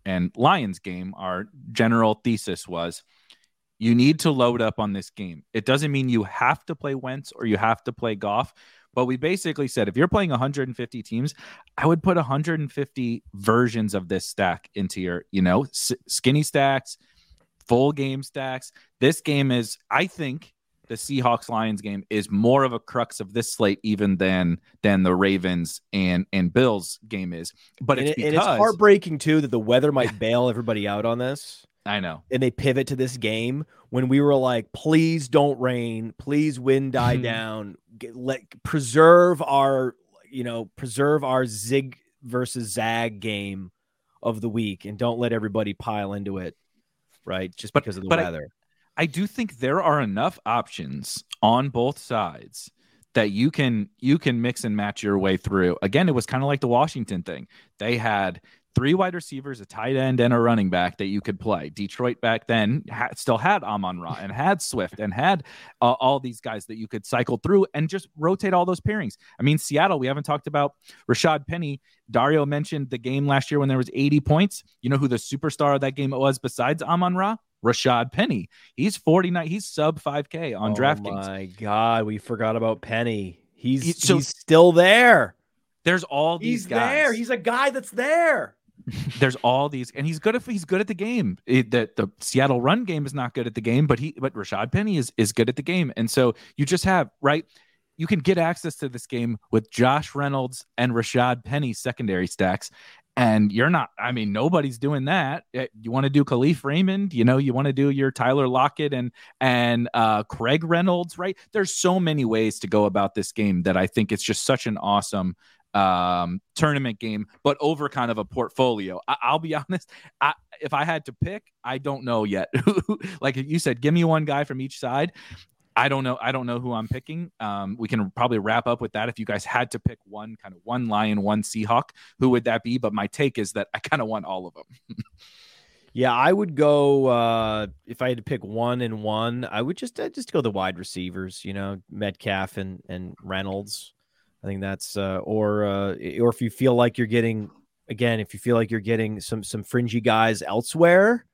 and Lions game, our general thesis was you need to load up on this game. It doesn't mean you have to play Wentz or you have to play Goff. But we basically said if you're playing 150 teams, I would put 150 versions of this stack into your, you know, s- skinny stacks, full game stacks. This game is, I think, the Seahawks Lions game is more of a crux of this slate even than than the Ravens and and Bills game is. But it's it- because and it's heartbreaking too that the weather might bail everybody out on this I know. and they pivot to this game when we were like please don't rain please wind die mm-hmm. down get, let preserve our you know preserve our zig versus zag game of the week and don't let everybody pile into it right just But- because of the but I- weather I do think there are enough options on both sides that you can you can mix and match your way through. Again, it was kind of like the Washington thing. They had three wide receivers, a tight end, and a running back that you could play. Detroit back then ha- still had Amon Ra and had Swift and had uh, all these guys that you could cycle through and just rotate all those pairings. I mean, Seattle, we haven't talked about Rashaad Penny. Dario mentioned the game last year when there was 80 points. You know who the superstar of that game was besides Amon Ra? Rashaad Penny. He's 49. He's sub 5K on oh DraftKings. my god we forgot about penny he's He- so- he's still there There's all these he's guys. there he's a guy that's there There's all these, and he's good if he's good at the game. It, the the Seattle run game is not good at the game, but he but Rashaad Penny is is good at the game, and so you just have right. You can get access to this game with Josh Reynolds and Rashad Penny secondary stacks, and you're not. I mean, nobody's doing that. Eh, You want to do Kalif Raymond, you know, you want to do your Tyler Lockett and and uh, Craig Reynolds, right? There's so many ways to go about this game that I think it's just such an awesome um tournament game but over kind of a portfolio I- i'll be honest I, if i had to pick i don't know yet like you said give me one guy from each side I don't know. I don't know who I'm picking. Um, we can probably wrap up with that. If you guys had to pick one, kind of one Lion, one Seahawk, who would that be? But my take is that I kind of want all of them. Yeah, I would go uh if I had to pick one and one, I would just uh, just go the wide receivers, you know, Metcalf and and Reynolds. I think that's uh or uh or if you feel like you're getting again, if you feel like you're getting some some fringy guys elsewhere,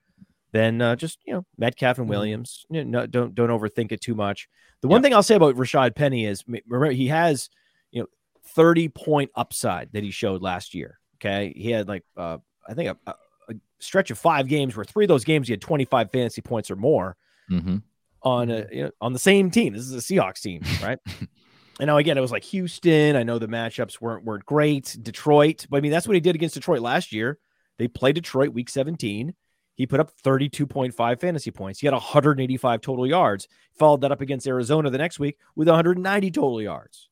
then uh, just you know Metcalf and Williams. You know, no, don't don't overthink it too much. The one Yep. thing I'll say about Rashaad Penny is remember he has you know 30 point upside that he showed last year. Okay, he had like uh, I think a, a, stretch of five games where three of those games he had 25 fantasy points or more Mm-hmm. on a you know, on the same team. This is a Seahawks team, right? and now again, it was like Houston. I know the matchups weren't weren't great. Detroit, but I mean that's what he did against Detroit last year. They played Detroit week 17. He put up 32.5 fantasy points. He had 185 total yards. Followed that up against Arizona the next week with 190 total yards.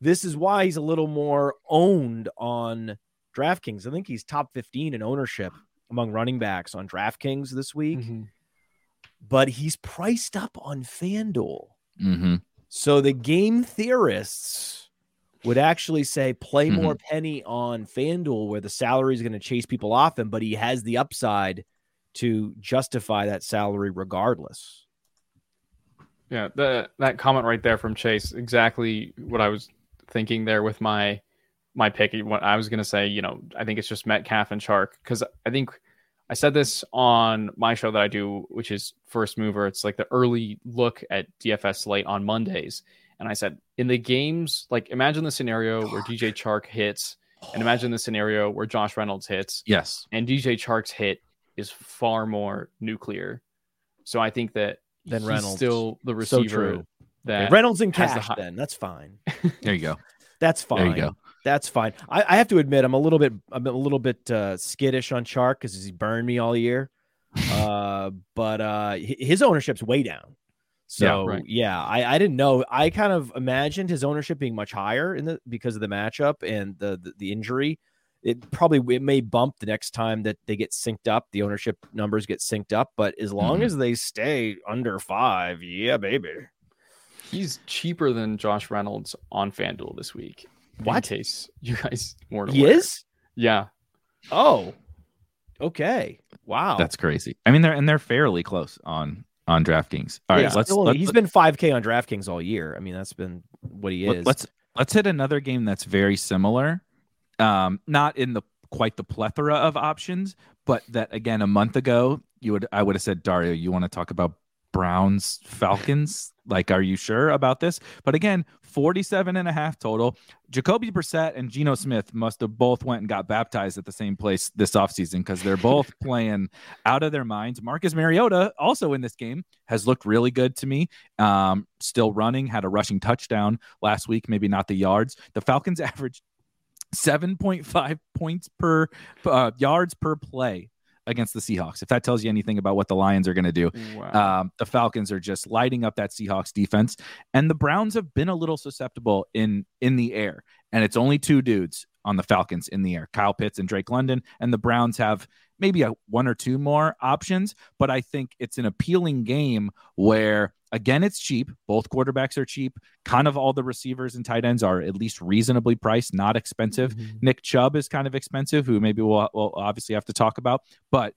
This is why he's a little more owned on DraftKings. I think he's top 15 in ownership among running backs on DraftKings this week, Mhm. but he's priced up on FanDuel. Mm-hmm. So the game theorists would actually say play mm-hmm. more penny on FanDuel where the salary is going to chase people off him, but he has the upside to justify that salary regardless. Yeah, the, that comment right there from Chase, exactly what I was thinking there with my my pick. What I was gonna say, you know, I think it's just Metcalf and Chark because I think I said this on my show that I do, which is First Mover. It's like the early look at DFS slate on Mondays, and I said in the games, like imagine the scenario where DJ Chark hits, and imagine the scenario where Josh Reynolds hits, Yes. and DJ Chark's hit is far more nuclear. So I think that then he's Reynolds. still the So receiver true. that Okay, Reynolds and has the cash, hi- then that's fine. There you go. That's fine. There you go. That's fine. I, I have to admit, I'm a little bit, I'm a little bit uh, skittish on Chark because he burned me all year. Uh, but uh, his ownership's way down. So right. yeah, I, I didn't know. I kind of imagined his ownership being much higher in the because of the matchup and the the, the injury. It probably it may bump the next time that they get synced up. The ownership numbers get synced up, but as long Mhm. as they stay under five, yeah, baby. he's cheaper than Josh Reynolds on FanDuel this week. What? In case you guys weren't He aware. is. Yeah. Oh, okay. Wow. That's crazy. I mean, they're and they're fairly close on on DraftKings. All right, Yeah, let's still let's, he's been 5K on DraftKings all year. I mean, that's been what he is. let's let's hit another game that's very similar. Um, not in the quite the plethora of options, but that again a month ago you would I would have said Dario, you want to talk about Browns Falcons? like, are you sure about this? But again, 47 and a half total. Jacoby Brissett and Geno Smith must have both went and got baptized at the same place this offseason because they're both playing out of their minds. Marcus Mariota, also in this game, has looked really good to me. Um, still running, had a rushing touchdown last week, maybe not the yards. The Falcons averaged 7.5 points per uh, yards per play against the Seahawks. If that tells you anything about what the Lions are going to do, Wow. um, the Falcons are just lighting up that Seahawks defense, and the Browns have been a little susceptible in in the air. And it's only two dudes on the Falcons in the air: Kyle Pitts and Drake London. And the Browns have maybe a one or two more options, but I think it's an appealing game where again it's cheap. Both quarterbacks are cheap. Kind of all the receivers and tight ends are at least reasonably priced, not expensive. Nick Chubb is kind of expensive, who maybe we'll, we'll obviously have to talk about, but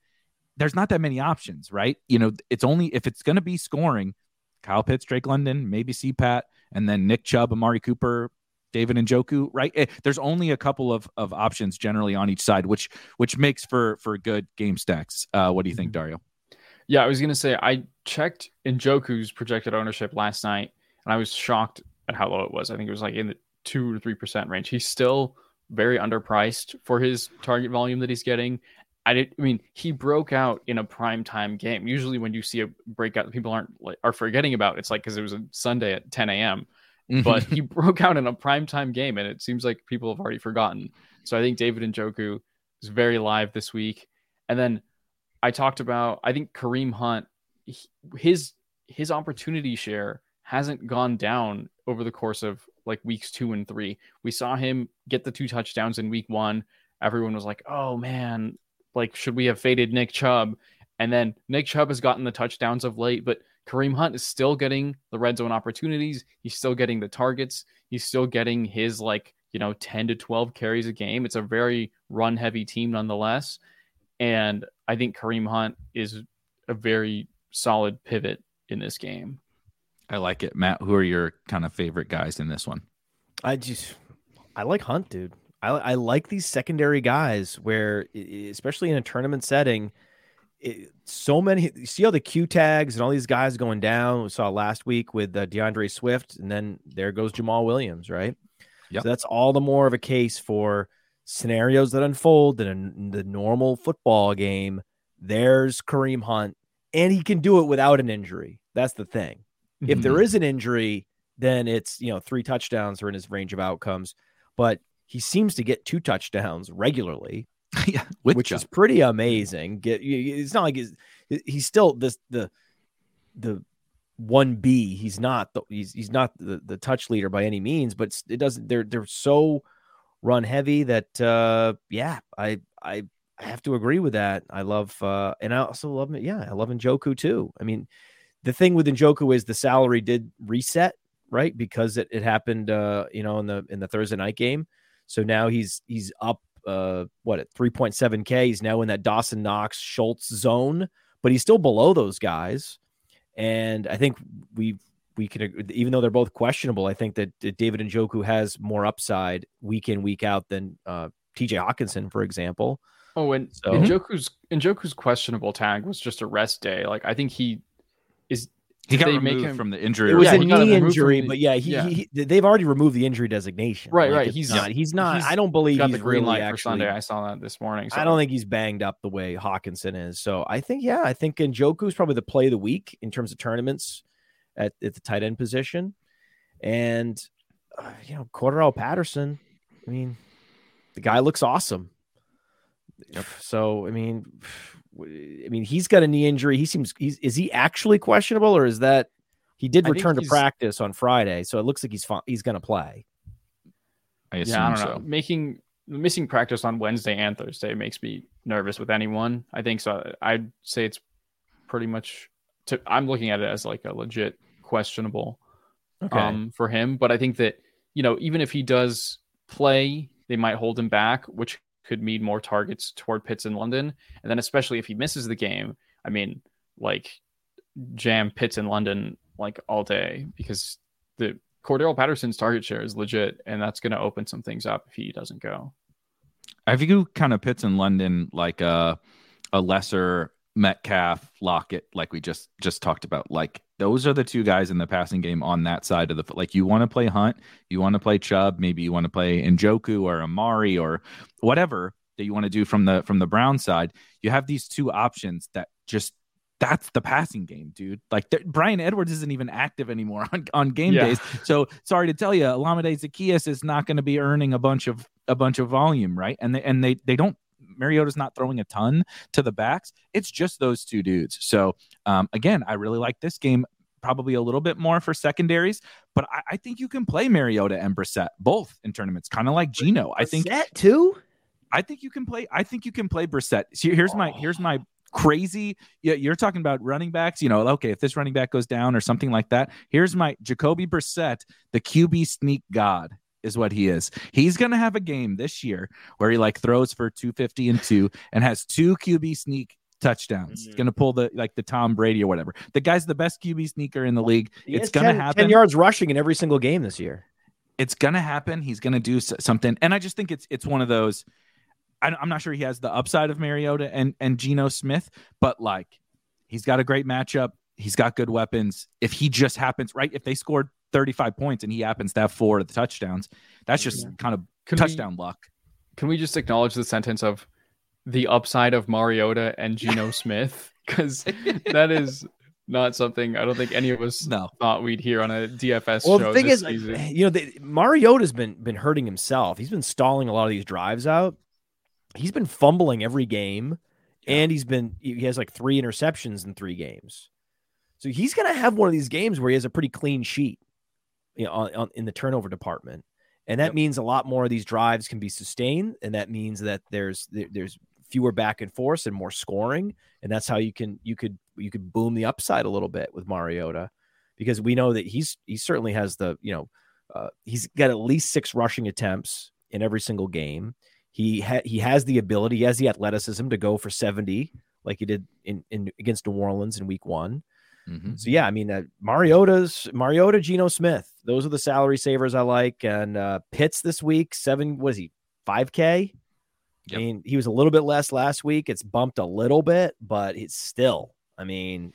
there's not that many options, right? You know, it's only if it's going to be scoring, Kyle Pitts, Drake London, maybe CPAT, and then Nick Chubb, Amari Cooper, David Njoku, right? Eh, There's only a couple of, of options generally on each side, which which makes for for good game stacks. Uh, what do you think, Dario? Yeah, I was gonna say I checked Njoku's projected ownership last night, and I was shocked at how low it was. I think it was like in the two or three percent range. He's still very underpriced for his target volume that he's getting. I did. I mean, he broke out in a prime time game. Usually, when you see a breakout that people aren't like, are forgetting about, it's like because it was a Sunday at 10 a.m. Mm-hmm. But he broke out in a prime time game, and it seems like people have already forgotten. So I think David Njoku is very live this week. And then I talked about I think Kareem Hunt his his opportunity share hasn't gone down over the course of like weeks 2 and 3. We saw him get the two touchdowns in week 1. Everyone was like, "Oh man, like should we have faded Nick Chubb?" And then Nick Chubb has gotten the touchdowns of late, but Kareem Hunt is still getting the red zone opportunities. He's still getting the targets. He's still getting his like, you know, 10 to 12 carries a game. It's a very run heavy team nonetheless. And I think Kareem Hunt is a very solid pivot in this game. I like it. Matt, who are your kind of favorite guys in this one? I just, I like Hunt, dude. I, I like these secondary guys where, especially in a tournament setting, it, so many. You see all the Q tags and all these guys going down. We saw last week with uh, D'Andre Swift, and then there goes Jamaal Williams, right? Yep. So that's all the more of a case for scenarios that unfold in, a, in the normal football game. There's Kareem Hunt, and he can do it without an injury. That's the thing. Mm-hmm. If there is an injury, then it's you know three touchdowns are in his range of outcomes. But he seems to get two touchdowns regularly, yeah, which is pretty amazing. Get it's not like he's, he's still this the the one B. He's not the, he's he's not the, the touch leader by any means, but it doesn't. They're they're so run heavy that uh yeah, I I I have to agree with that. I love uh and I also love. Yeah, I love Njoku too. I mean, the thing with Njoku is the salary did reset right because it, it happened uh you know in the in the Thursday night game. So now he's he's up uh what at 3.7k. He's now in that Dawson Knox Schultz zone, but he's still below those guys. And I think we we can even though they're both questionable, I think that David Njoku has more upside week in week out than uh, TJ Hockenson, for example. Oh, and so, Njoku's Njoku's questionable tag was just a rest day. Like I think he is he got removed him, from the injury. It was yeah, a knee injury, the, but yeah, he, yeah. He, they've already removed the injury designation. Right, like right. He's not. He's not. He's, I don't believe got he's the green really light actually, for Sunday. I saw that this morning. So. I don't think he's banged up the way Hockenson is. So I think, yeah, I think Njoku is probably the play of the week in terms of tournaments at, at the tight end position, and uh, you know, Cordarrelle Patterson. I mean, the guy looks awesome. Yep. So I mean, I mean, he's got a knee injury. He seems he's is he actually questionable or is that he did return to practice on Friday, so it looks like he's he's going to play. I yeah, I don't so. know. Making missing practice on Wednesday and Thursday makes me nervous with anyone. I think so. I'd say it's pretty much. To, I'm looking at it as like a legit questionable okay. um, for him. But I think that you know even if he does play, they might hold him back, which could mean more targets toward Pitts in London. And then especially if he misses the game, I mean, like jam Pitts in London like all day because the Cordarrelle Patterson's target share is legit, and that's going to open some things up if he doesn't go. I view kind of Pitts in London like a a lesser Metcalf Lockett, like we just just talked about. Like those are the two guys in the passing game on that side of the like. You want to play Hunt, you want to play Chubb, maybe you want to play Njoku or Amari or whatever that you want to do from the from the Brown side. You have these two options that just that's the passing game, dude. Like Bryan Edwards isn't even active anymore on, on game yeah. days. So sorry to tell you, Olamide Zaccheaus is not going to be earning a bunch of a bunch of volume, right? And they and they they don't Mariota's not throwing a ton to the backs. It's just those two dudes. So um, again, I really like this game. Probably a little bit more for secondaries, but I, I think you can play Mariota and Brissett both in tournaments, kind of like Geno. I think that too. I think you can play. I think you can play Brissett. here's my here's my oh. crazy. You're talking about running backs. You know, okay, if this running back goes down or something like that, here's my Jacoby Brissett, the QB sneak god is what he is. He's going to have a game this year where he like throws for 250 and two and has two QB sneak touchdowns. Mm-hmm. going to pull the like the Tom Brady or whatever. The guy's the best QB sneaker in the league. He it's going to happen. 10 yards rushing in every single game this year. It's going to happen. He's going to do something. And I just think it's it's one of those I'm not sure he has the upside of Mariota and and Geno Smith, but like he's got a great matchup. He's got good weapons. If he just happens right, if they scored 35 points and he happens to have four of the touchdowns, that's just yeah. kind of can touchdown we, luck. Can we just acknowledge the sentence of the upside of Mariota and Geno Smith? Because that is not something I don't think any of us no. thought we'd hear on a DFS well, show. the thing is, season. you know, the, Mariota's been been hurting himself. He's been stalling a lot of these drives out he's been fumbling every game and he's been he has like three interceptions in three games. So he's going to have one of these games where he has a pretty clean sheet you know, on, on, in the turnover department. And that yep. means a lot more of these drives can be sustained and that means that there's there, there's fewer back and forth and more scoring, and that's how you can you could you could boom the upside a little bit with Mariota, because we know that he's he certainly has the you know uh, he's got at least six rushing attempts in every single game. He ha- he has the ability, he has the athleticism to go for seventy like he did in, in against New Orleans in Week One. Mhm. So yeah, I mean uh, Mariota's Mariota, Geno Smith. Those are the salary savers I like. And uh Pitts this week, seven was he five K? Yep. I mean, he was a little bit less last week. It's bumped a little bit, but it's still. I mean,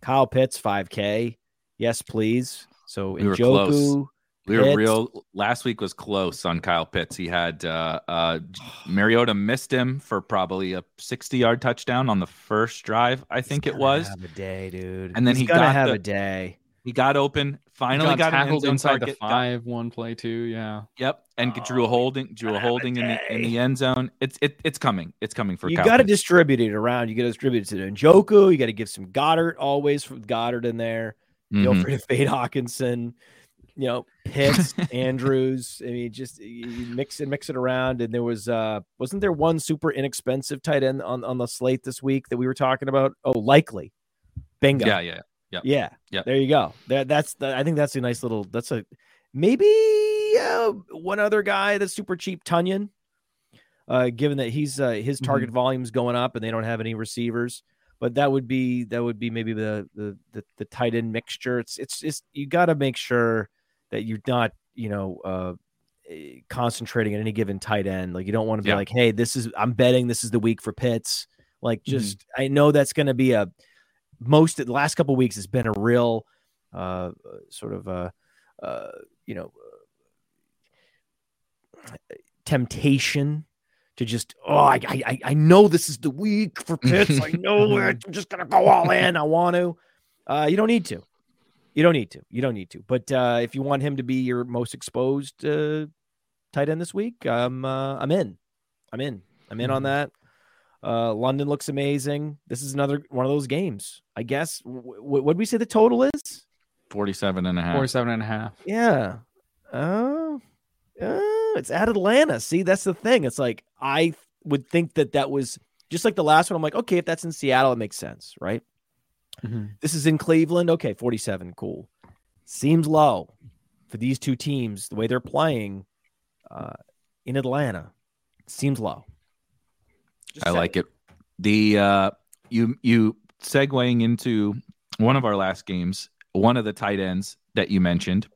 Kyle Pitts five K. Yes, please. So We were close. We were real. Last week was close on Kyle Pitts. He had uh, uh, Mariota missed him for probably a 60 yard touchdown on the first drive, I think it was. Have a day, dude. And then He's he got have the- a day. He got open, finally got, got, an tackled zone inside target. the got- five one play two. Yeah. Yep, and Oh, drew a holding, drew a gonna a holding in the in the end zone. It's it, it's coming. It's coming for you Kyle got to distribute it around. You got to distribute it to Njoku. You got to give some Goedert always for Goedert in there. Feel Mhm. free to fade Hockenson. You know, Pitts, Andrews. I mean, just you you mix it, mix it around. And there was uh wasn't there one super inexpensive tight end on, on the slate this week that we were talking about? Oh, likely. Bingo. Yeah, yeah. Yep. Yeah. Yep. There you go. That that's the, I think that's a nice little that's a maybe uh, one other guy that's super cheap, Tonyan. Uh, given that he's uh, his target volume's going up and they don't have any receivers, but that would be that would be maybe the the the, the tight end mixture. It's it's it's you got to make sure that you're not you know uh eh, concentrating on any given tight end. Like you don't want to be Yeah. like, hey, this is I'm betting this is the week for Pitts. Like just I know that's going to be a most of the last couple weeks has been a real uh sort of uh uh you know uh, temptation to just oh I, I I know this is the week for Pitts. I know it. I'm just gonna go all in. I want to. Uh, you don't need to. You don't need to. You don't need to. But uh, if you want him to be your most exposed uh, tight end this week, um, uh, I'm in. I'm in. I'm in on that. Uh, London looks amazing. This is another one of those games. I guess. W- what would we say the total is? 47 and a half. 47 and a half. Yeah. Oh, uh, it's at Atlanta. See, that's the thing. It's like I would think that that was just like the last one. I'm like, okay, if that's in Seattle, it makes sense, right? This is in Cleveland. Okay, 47. Cool. Seems low for these two teams, the way they're playing uh, in Atlanta. Seems low. Just I like it. The uh you you segueing into one of our last games, one of the tight ends that you mentioned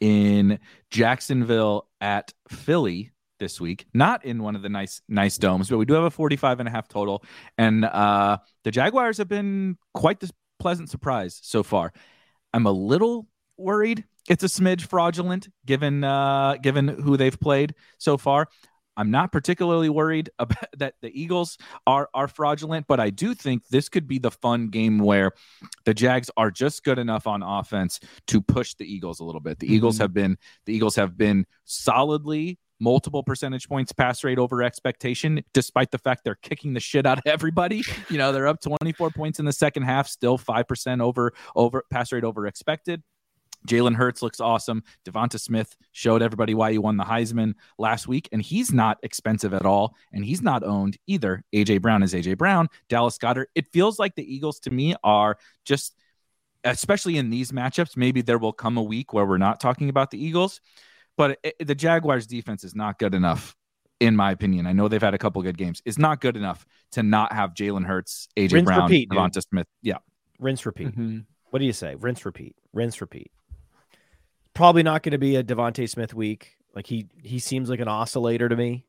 in Jacksonville at Philly this week, not in one of the nice nice domes, but we do have a 45 and a half total and uh the Jaguars have been quite this pleasant surprise so far. I'm a little worried it's a smidge fraudulent given uh given who they've played so far. I'm not particularly worried about that the Eagles are are fraudulent, but I do think this could be the fun game where the Jags are just good enough on offense to push the Eagles a little bit. The Eagles mm-hmm. have been the Eagles have been solidly multiple percentage points pass rate over expectation despite the fact they're kicking the shit out of everybody. You know they're up 24 points in the second half still 5% over over pass rate over expected Jalen Hurts looks awesome. DeVonta Smith showed everybody why he won the Heisman last week, and he's not expensive at all, and he's not owned either. AJ Brown is AJ Brown. Dallas Goedert. It feels like the Eagles to me are just, especially in these matchups. Maybe there will come a week where we're not talking about the Eagles, but it, the Jaguars' defense is not good enough, in my opinion. I know they've had a couple good games. It's not good enough to not have Jalen Hurts, AJ Rinse, Brown, repeat, dude. DeVonta Smith. Yeah, rinse, repeat. Mhm. What do you say? Rinse, repeat. Rinse, repeat. Probably not going to be a DeVonta Smith week. Like he he seems like an oscillator to me,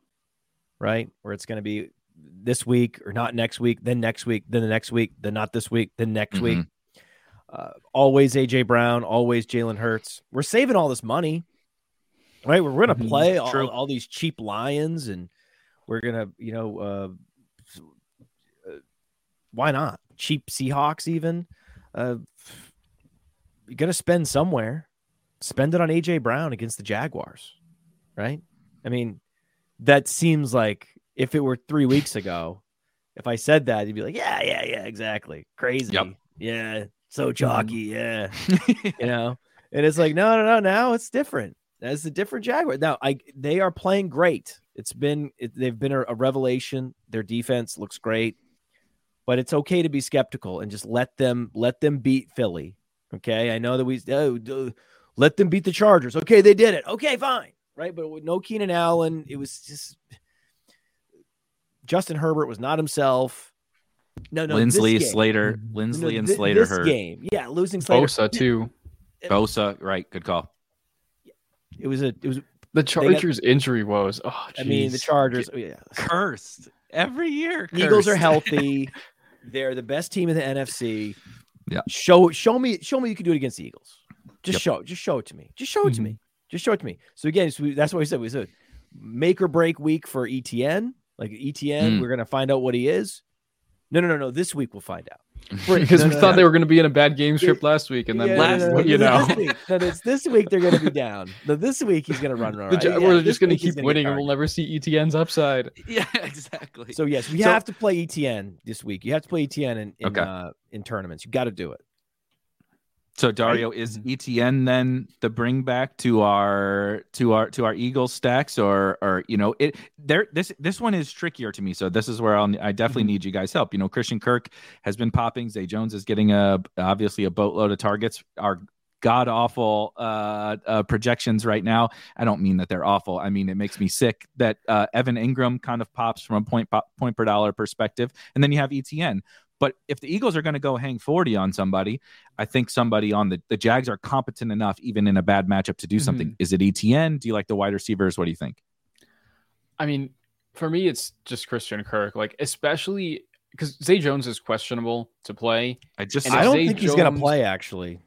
right? Where it's going to be this week or not next week, then next week, then the next week, then not this week, then next week. Uh, always AJ Brown, always Jalen Hurts. We're saving all this money, right? We're going to Mhm. play all, all these cheap Lions, and we're going to, you know, uh, uh, why not cheap Seahawks even? Uh, you got to spend somewhere. Spend it on AJ Brown against the Jaguars, right? I mean, that seems like if it were three weeks ago, if I said that, you'd be like, yeah, yeah, yeah, exactly. Crazy. Yep. Yeah. So chalky. Mm-hmm. Yeah. you know, and it's like, no, no, no. Now it's different. That's a different Jaguar. Now, I they are playing great. It's been it, they've been a, a revelation. Their defense looks great, but it's okay to be skeptical and just let them let them beat Philly. Okay, I know that we oh, let them beat the Chargers. Okay, they did it. Okay, fine, right? But with no Keenan Allen, it was just Justin Herbert was not himself. No, no, Linsley, this game- Slater, Linsley, no, and thi- Slater this hurt. game, yeah, losing Slater. Bosa too. Bosa, right? Good call. It was a, it was. The Chargers injury woes. Oh, I mean, the. Chargers. oh, yeah, Cursed every year. Eagles are healthy. They're the best team in the NFC. Yeah. Show show me show me you can do it against the Eagles. Just Yep. show just show it to me. Just show it to me. Just show it to me. So again, so we, that's what we said. We said make or break week for ETN. Like ETN, Mm. we're gonna find out what he is. No, no, no, no. This week we'll find out. because No, we no, thought no. they were going to be in a bad game script last week, and then Yeah, last, no, no, you know, this week, no, it's this week they're gonna be down. No, this week he's gonna run run. the right? Ja- Yeah, we're this just going to keep get winning, and we'll never see ETN's upside. Yeah, exactly. So yes, we So- have to play ETN this week. You have to play ETN in in, Okay. uh, in tournaments. You got to do it. So Dario is Mm-hmm. ETN then the bring back to our to our to our Eagles stacks or or you know it there this this one is trickier to me. So this is where I'll I definitely Mm-hmm. need you guys help. You know Christian Kirk has been popping. Zay Jones is getting a obviously a boatload of targets. Our god awful uh, uh projections right now. I don't mean that they're awful. I mean it makes me sick that uh Evan Engram kind of pops from a point po- point per dollar perspective, and then you have ETN. But if the Eagles are going to go hang 40 on somebody, I think somebody on the the Jags are competent enough, even in a bad matchup, to do something. Is it ETN? Do you like the wide receivers? What do you think? I mean, for me, it's just Christian Kirk, like especially because Zay Jones is questionable to play. I just I don't Zay think he's gonna play. Actually,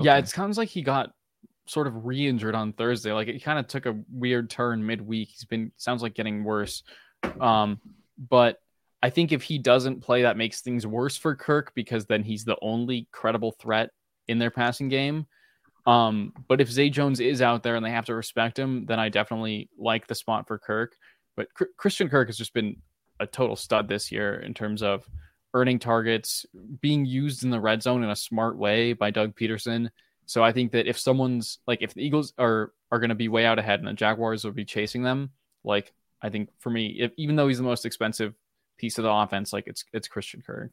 Yeah, it sounds like he got sort of re-injured on Thursday. Like it kind of took a weird turn midweek. He's been sounds like getting worse. Um, but I think if he doesn't play, that makes things worse for Kirk because then he's the only credible threat in their passing game. Um, but if Zay Jones is out there and they have to respect him, then I definitely like the spot for Kirk. But Chr- Christian Kirk has just been a total stud this year in terms of earning targets, being used in the red zone in a smart way by Doug Pederson. So I think that if someone's like if the Eagles are are going to be way out ahead and the Jaguars will be chasing them, like I think for me, if, even though he's the most expensive piece of the offense, like it's it's Christian Kirk.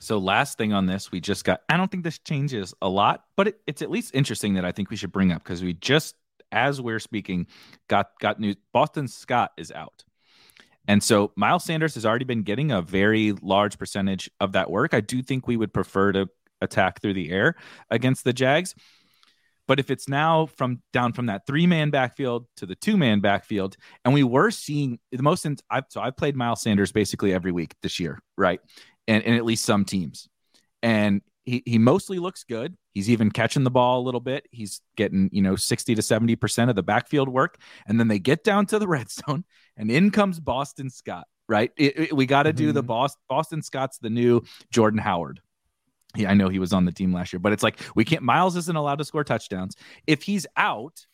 So last thing on this, we just got. I don't think this changes a lot, but it, it's at least interesting that I think we should bring up because we just, as we're speaking, got got news. Boston Scott is out, and so Miles Sanders has already been getting a very large percentage of that work. I do think we would prefer to attack through the air against the Jags. But if it's now from down from that three man backfield to the two man backfield, and we were seeing the most, in, I've, so I've played Miles Sanders basically every week this year, right? And, and at least some teams. And he, he mostly looks good. He's even catching the ball a little bit. He's getting, you know, 60 to 70% of the backfield work. And then they get down to the red zone, and in comes Boston Scott, right? It- it- we got to do the mm-hmm. Boston, Boston Scott's the new Jordan Howard. Yeah, I know he was on the team last year, but it's like we can't. Miles isn't allowed to score touchdowns if he's out,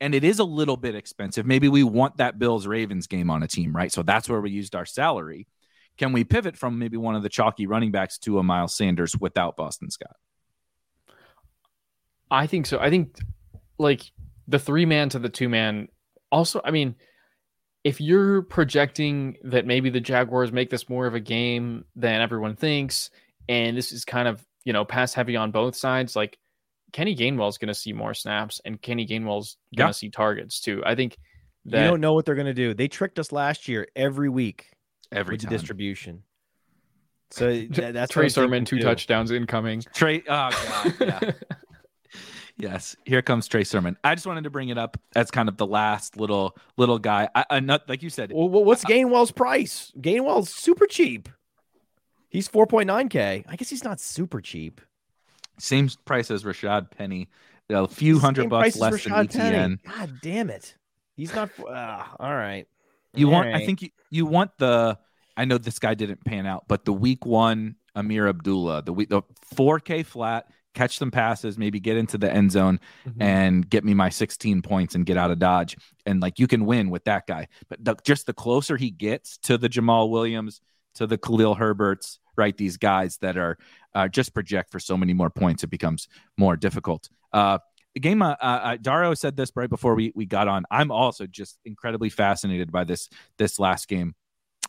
and it is a little bit expensive. Maybe we want that Bills Ravens game on a team, right? So that's where we used our salary. Can we pivot from maybe one of the chalky running backs to a Miles Sanders without Boston Scott? I think so. I think like the three man to the two man. Also, I mean, if you're projecting that maybe the Jaguars make this more of a game than everyone thinks, and this is kind of you know pass heavy on both sides, like Kenny Gainwell's going to see more snaps, and Kenny Gainwell's going to Yeah. see targets too. I think you don't know what they're gonna do. They tricked us last year every week Every with the time. distribution. So that, that's what Trey I'm Sermon thinking two too. touchdowns incoming. Trey, oh god, yeah. Yes, here comes Trey Sermon. I just wanted to bring it up as kind of the last little little guy. I, I not like you said. Well, well, what's Gainwell's price? Gainwell's super cheap. He's 4.9k. I guess he's not super cheap. Same price as Rashaad Penny, a few hundred bucks less than Rashaad ETN. Penny. God damn it. He's not. Uh, all right. You want? I think you, you want the. I know this guy didn't pan out, but the week one Ameer Abdullah, the week the 4K flat, catch some passes, maybe get into the end zone Mm-hmm. and get me my 16 points and get out of dodge, and like you can win with that guy. But the, just the closer he gets to the Jamaal Williams, to the Khalil Herberts, right? These guys that are uh, just project for so many more points, it becomes more difficult. Uh, the game. Uh, uh, Dario said this right before we we got on. I'm also just incredibly fascinated by this this last game.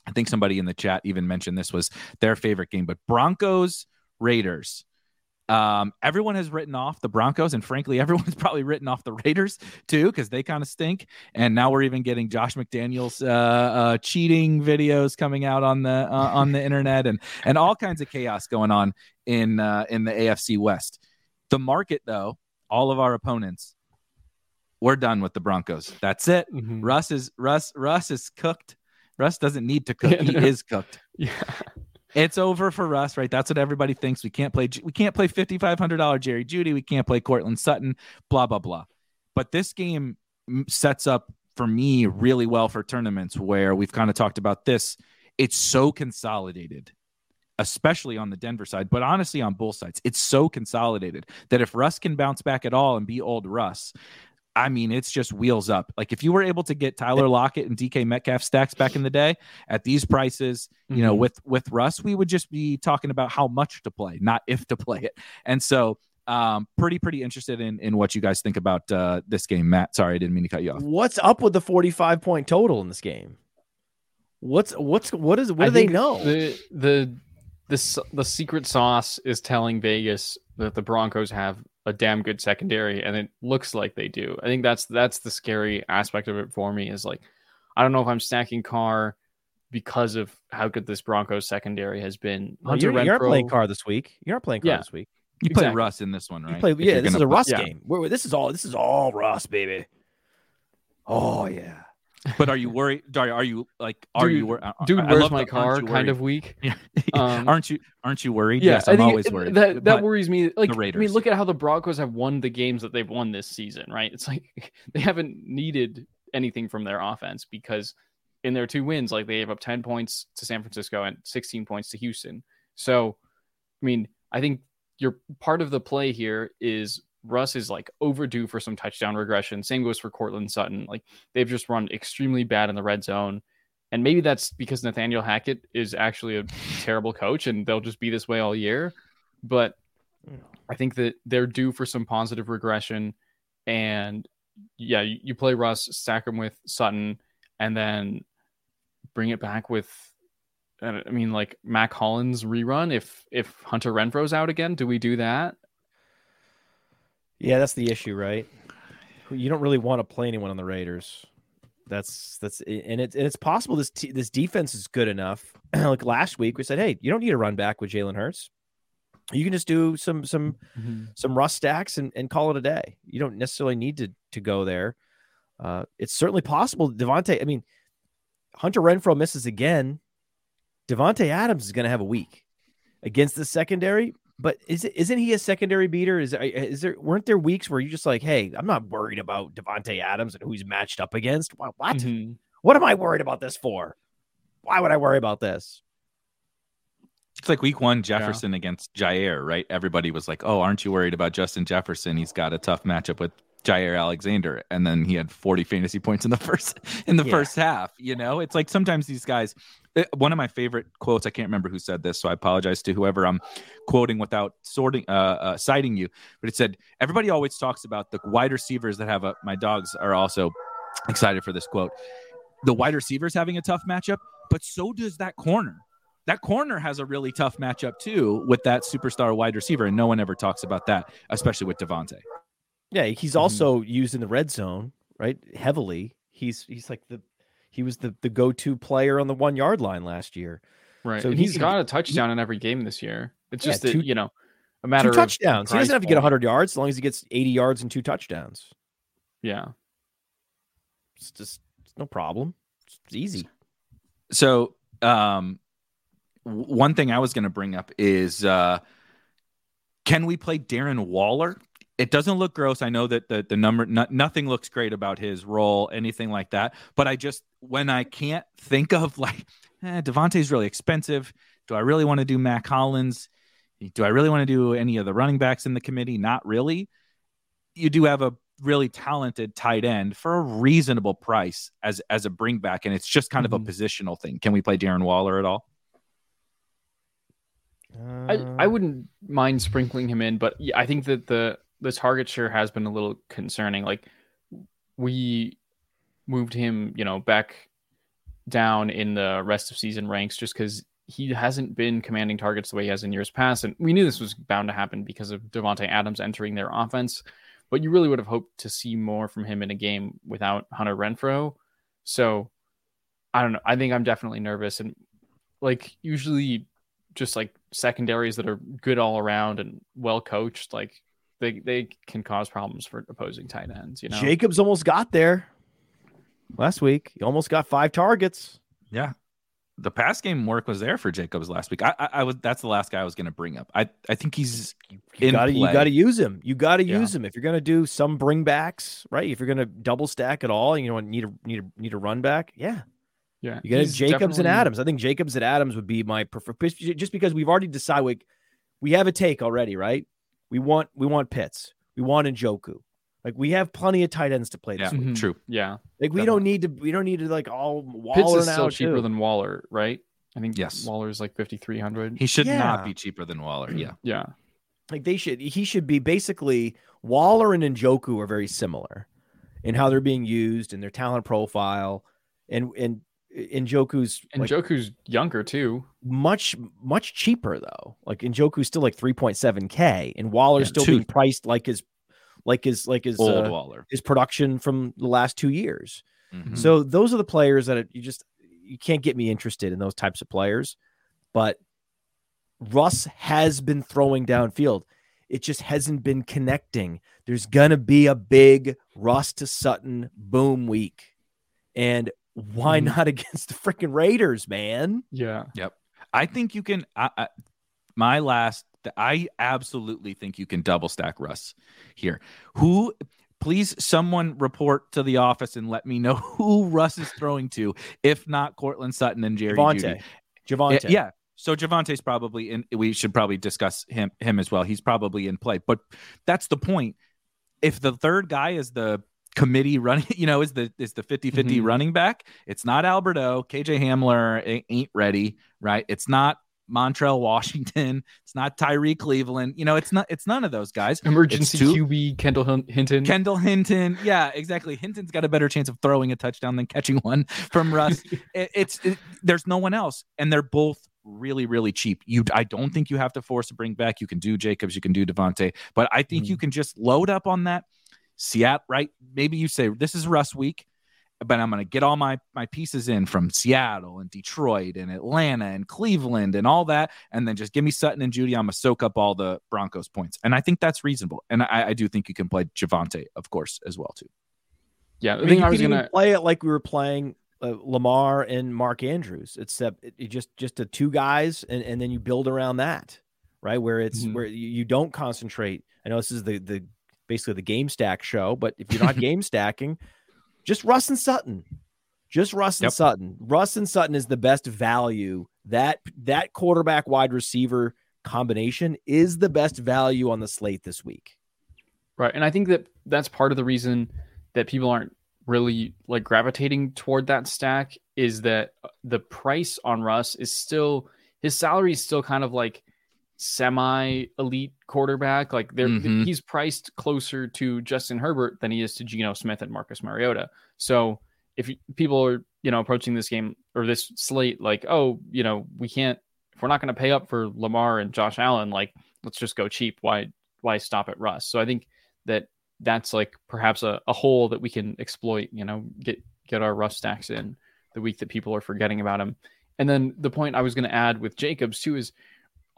I think somebody in the chat even mentioned this was their favorite game, but Broncos Raiders. Um, everyone has written off the Broncos, and frankly, everyone's probably written off the Raiders too because they kind of stink. And now we're even getting Josh McDaniels uh, uh, cheating videos coming out on the uh, on the internet, and and all kinds of chaos going on in uh, in the AFC West. The market, though, all of our opponents, we're done with the Broncos. That's it. Mhm. Russ is Russ. Russ is cooked. Russ doesn't need to cook. Yeah, he no. is cooked. Yeah. It's over for Russ, right? That's what everybody thinks. We can't play. We can't play fifty five hundred dollar Jerry Jeudy. We can't play Courtland Sutton. Blah blah blah. But this game sets up for me really well for tournaments where we've kind of talked about this. It's so consolidated, especially on the Denver side, but honestly on both sides, it's so consolidated that if Russ can bounce back at all and be old Russ, I mean, it's just wheels up. Like if you were able to get Tyler Lockett and DK Metcalf stacks back in the day at these prices, you know, Mhm. with with Russ, we would just be talking about how much to play, not if to play it. And so, um, pretty pretty interested in in what you guys think about uh, this game, Matt. Sorry, I didn't mean to cut you off. What's up with the 45 point total in this game? What's what's what is what I do they know? The the the s- the secret sauce is telling Vegas that the Broncos have a damn good secondary, and it looks like they do. I think that's that's the scary aspect of it for me. Is like, I don't know if I'm stacking Carr because of how good this Broncos secondary has been. Hunter you're, you're not playing Carr this week. You're not playing Carr Yeah. this week. You play Exactly. Russ in this one, right? You play, If yeah, this is gonna a play- Russ yeah. game. We're, this is all this is all Russ, baby. Oh yeah. But are you worried? Dario, are you like? Are Dude, you worried? Dude, I where's love my the, Carr? Kind of weak. Yeah. Um, aren't you? Aren't you worried? Yeah, yes, I'm always it- worried. That that worries me. Like, I Raiders. mean, look at how the Broncos have won the games that they've won this season, right? It's like they haven't needed anything from their offense because in their two wins, like they gave up 10 points to San Francisco and 16 points to Houston. So, I mean, I think your part of the play here is Russ is like overdue for some touchdown regression. Same goes for Courtland Sutton. Like they've just run extremely bad in the red zone. And maybe that's because Nathaniel Hackett is actually a terrible coach and they'll just be this way all year. But I think that they're due for some positive regression. And yeah, you, you play Russ, stack him with Sutton, and then bring it back with I mean like Mack Hollins rerun if if Hunter Renfrow's out again, do we do that? Yeah, that's the issue, right? You don't really want to play anyone on the Raiders. That's that's and it's and it's possible this t- this defense is good enough. like last week, we said, hey, you don't need a run back with Jalen Hurts. You can just do some some some Russ stacks and, and call it a day. You don't necessarily need to to go there. Uh, it's certainly possible. Davante, I mean, Hunter Renfrow misses again. Davante Adams is going to have a week against the secondary. But is it isn't he a secondary beater? Is is there weren't there weeks where you just like, hey, I'm not worried about Davante Adams and who he's matched up against. What? What, Mhm. what am I worried about this for? Why would I worry about this? It's like week one Jefferson against Jaire, right? Everybody was like, "Oh, aren't you worried about Justin Jefferson? He's got a tough matchup with Jaire Alexander." And then he had 40 fantasy points in the first in the Yeah. first half. You know, it's like sometimes these guys. Eh, One of my favorite quotes. I can't remember who said this, so I apologize to whoever I'm quoting without sorting, uh, uh citing you. But it said everybody always talks about the wide receivers that have a. My dogs are also excited for this quote. The wide receivers having a tough matchup, but so does that corner that corner has a really tough matchup too with that superstar wide receiver, and no one ever talks about that, especially with Davante. Yeah, he's also used in the red zone, right? Heavily. He's he's like the he was the the go to player on the one yard line last year. Right. So So he he's can- got a touchdown in every game this year. It's Yeah, just that, two- you know, a Two matter of touchdowns. He doesn't have to get point. 100 yards as long as he gets 80 yards and two touchdowns. Yeah. It's just it's no problem. It's easy. So, um, one thing I was going to bring up is uh, can we play Darren Waller? It doesn't look gross. I know that the the number no, nothing looks great about his role, anything like that. But I just when I can't think of like eh, Davante's really expensive. Do I really want to do Mack Hollins? Do I really want to do any of the running backs in the committee? Not really. You do have a really talented tight end for a reasonable price as as a bring back, and it's just kind of a Mhm. positional thing. Can we play Darren Waller at all? I, I wouldn't mind sprinkling him in, but I think that the the target share has been a little concerning. Like we moved him, you know, back down in the rest of season ranks just because he hasn't been commanding targets the way he has in years past. And we knew this was bound to happen because of Davante Adams entering their offense. But you really would have hoped to see more from him in a game without Hunter Renfrow. So I don't know. I think I'm definitely nervous. And like usually just like secondaries that are good all around and well coached, like they they can cause problems for opposing tight ends. You know, Jacobs almost got there last week. He almost got five targets. Yeah, the pass game work was there for Jacobs last week. I, I, I was that's the last guy I was going to bring up. I, I think he's you got to you got to use him. You got to yeah. use him if you're going to do some bringbacks, right? If you're going to double stack at all, you know, need a need a need a run back. Yeah, yeah. You got Jacobs definitely... and Adams. I think Jacobs and Adams would be my preferred. Just because we've already decided we, we have a take already, right? We want we want Pitts. We want Njoku. Like we have plenty of tight ends to play this yeah, week. True. Yeah. Like we don't need to we don't need to like all Waller Pitts is still cheaper too. than Waller, right? I think yes. Waller's like fifty three hundred. He should Yeah. not be cheaper than Waller. Yeah. Yeah. Like they should he should be basically Waller and Njoku are very similar in how they're being used and their talent profile. And and Njoku's And like, Joku's younger too. much much cheaper though. Like Njoku's still like 3.7k and Waller's Yeah, still two- being priced like his like his like his Old uh, Waller. his production from the last 2 years. Mhm. So those are the players that you just you can't get me interested in those types of players. But Russ has been throwing downfield. It just hasn't been connecting. There's gonna be a big Russ to Sutton boom week. And why Mhm. not against the freaking Raiders, man? Yeah. Yep. I think you can. I, I, my last, I absolutely think you can double stack Russ here. Who, please, someone report to the office and let me know who Russ is throwing to, if not Courtland Sutton and Jerry Javonte. Jeudy. Javonte. Yeah. So Javonte's probably in. We should probably discuss him him as well. He's probably in play, but that's the point. If the third guy is the committee running, you know, is the is the 50-50 Mhm. running back, it's not Alberto. KJ Hamler ain't ready, right? It's not Montrell Washington. It's not Tyrie Cleveland. You know, it's not. It's none of those guys. Emergency two- QB Kendall Hinton. Kendall Hinton. Yeah, exactly. Hinton's got a better chance of throwing a touchdown than catching one from Russ. It- it's it- there's no one else, and they're both really really cheap. You, I don't think you have to force a bring back. You can do Jacobs, you can do Davante, but I think you can just load up on that. Seattle, right? Maybe you say this is Russ week, but I'm going to get all my my pieces in from Seattle and Detroit and Atlanta and Cleveland and all that, and then just give me Sutton and Jeudy. I'm gonna soak up all the Broncos points, and I think that's reasonable. And I, I do think you can play Javonte, of course, as well too. yeah. I The mean, thing you I was gonna play it like we were playing uh, Lamar and Mark Andrews, except it, it just just the two guys, and, and then you build around that, right? Where it's Mhm. where you, you don't concentrate. I know this is the the basically the game stack show, but if you're not game stacking, just Russ and Sutton, just Russ and Yep. Sutton. Russ and Sutton is the best value. That that quarterback wide receiver combination is the best value on the slate this week. Right. And I think that that's part of the reason that people aren't really like gravitating toward that stack is that uh, the price on Russ is still his salary is still kind of like semi elite quarterback. Like they're Mhm. he's priced closer to Justin Herbert than he is to Geno Smith and Marcus Mariota. So if people are, you know, approaching this game or this slate like, oh, you know, we can't if we're not going to pay up for Lamar and Josh Allen, like let's just go cheap. Why why stop at Russ? So I think that that's like perhaps a, a hole that we can exploit, you know, get get our rough stacks in the week that people are forgetting about him. And then the point I was going to add with Jacobs too is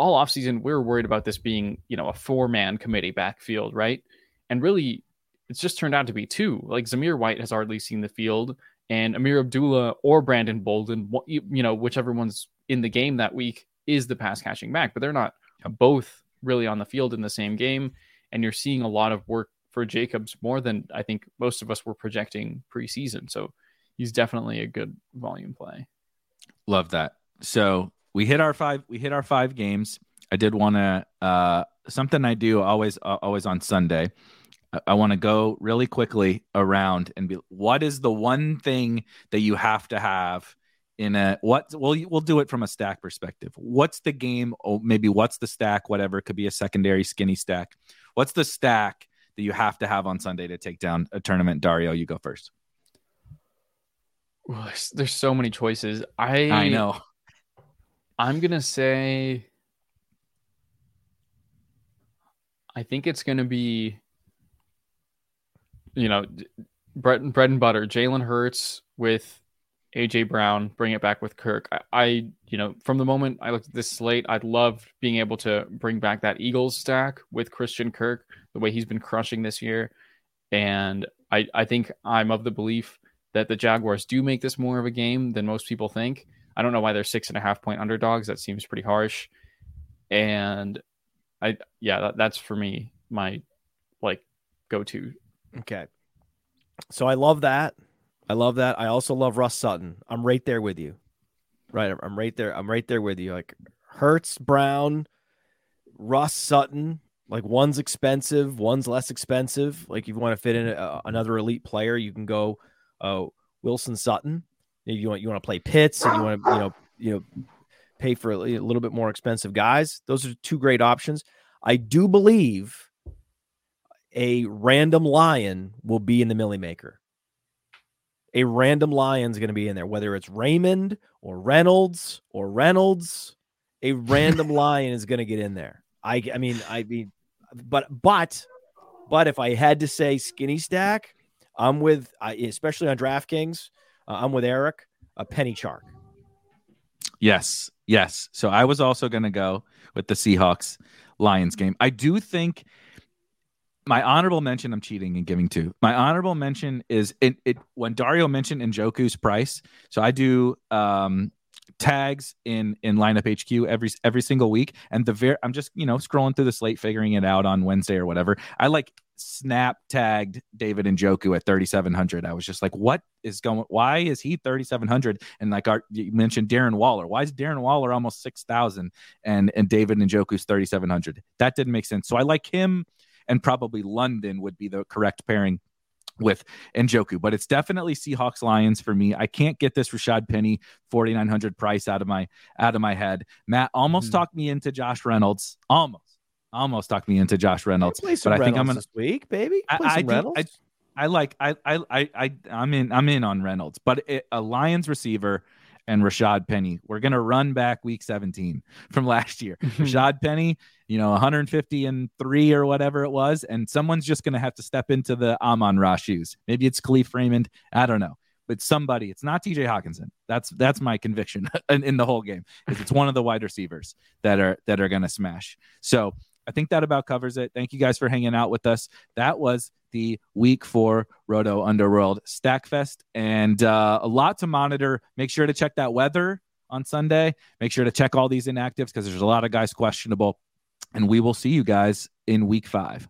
all offseason we were worried about this being, you know, a four man committee backfield, right? And really it's just turned out to be two. Like Zamir White has hardly seen the field and Ameer Abdullah or Brandon Bolden, you you know, whichever one's in the game that week is the pass catching back, but they're not both really on the field in the same game. And you're seeing a lot of work for Jacobs more than I think most of us were projecting preseason. So he's definitely a good volume play. Love that. So we hit our five. We hit our five games. I did want to uh, something I do always uh, always on Sunday. I, I want to go really quickly around and be. What is the one thing that you have to have in a what? Well, we'll do it from a stack perspective. What's the game? Or maybe what's the stack? Whatever it could be a secondary skinny stack. What's the stack that you have to have on Sunday to take down a tournament. Dario, you go first. There's so many choices. I I know. I'm gonna say. I think it's gonna be. You know, bread bread and butter. Jalen Hurts with AJ Brown, bring it back with Kirk. I, I, you know, from the moment I looked at this slate, I'd love being able to bring back that Eagles stack with Christian Kirk, the way he's been crushing this year. And I, I think I'm of the belief that the Jaguars do make this more of a game than most people think. I don't know why they're six and a half point underdogs. That seems pretty harsh. And I, yeah, that, that's for me my like go to. Okay. So I love that. I love that. I also love Russ Sutton. I'm right there with you. Right. I'm right there. I'm right there with you. Like Hurts, Brown, Russ Sutton. Like one's expensive, one's less expensive. Like if you want to fit in a, another elite player, you can go uh, Wilson Sutton. You want you want to play Pitts and you want to you know you know pay for a, a little bit more expensive guys. Those are two great options. I do believe a random lion will be in the Milly Maker a random lion's going to be in there, whether it's Raymond or Reynolds or Reynolds. A random lion is going to get in there. I, I mean, I mean, but but but if I had to say skinny stack, I'm with, especially on DraftKings, uh, I'm with Erik, a Penny Chark. Yes, yes. So I was also going to go with the Seahawks Lions game. I do think my honorable mention i'm cheating and giving two my honorable mention is it, it when dario mentioned njoku's price so i do um tags in in lineup hq every every single week. And the very i'm just you know scrolling through the slate figuring it out on wednesday or whatever. I like snap tagged david njoku at 3700 i was just like what is going why is he 3700 and like our you mentioned darren waller. Why is darren waller almost 6000 and and david njoku's 3700 that didn't make sense. So i like him and probably London would be the correct pairing with Njoku, but it's definitely Seahawks Lions for me. I can't get this Rashaad Penny 4900 price out of my out of my head. Matt almost mm-hmm. talked me into Josh Reynolds. Almost. Almost talked me into Josh Reynolds. but I think I'm gonna this week, baby. Play I, I, do, I, I like I I I I I'm in I'm in on Reynolds, but it, a Lions receiver and Rashaad Penny. We're going to run back week 17 from last year. Rashaad Penny, you know, 150 and three or whatever it was. And someone's just going to have to step into the Amon Ra shoes. Maybe it's Kalif Raymond. I don't know. But somebody, it's not TJ Hockenson. That's that's my conviction in, in the whole game. Is it's one of the wide receivers that are that are going to smash. So I think that about covers it. Thank you guys for hanging out with us. That was the week four Roto Underworld Stackfest, and uh, a lot to monitor. Make sure to check that weather on Sunday. Make sure to check all these inactives because there's a lot of guys questionable. And we will see you guys in week five.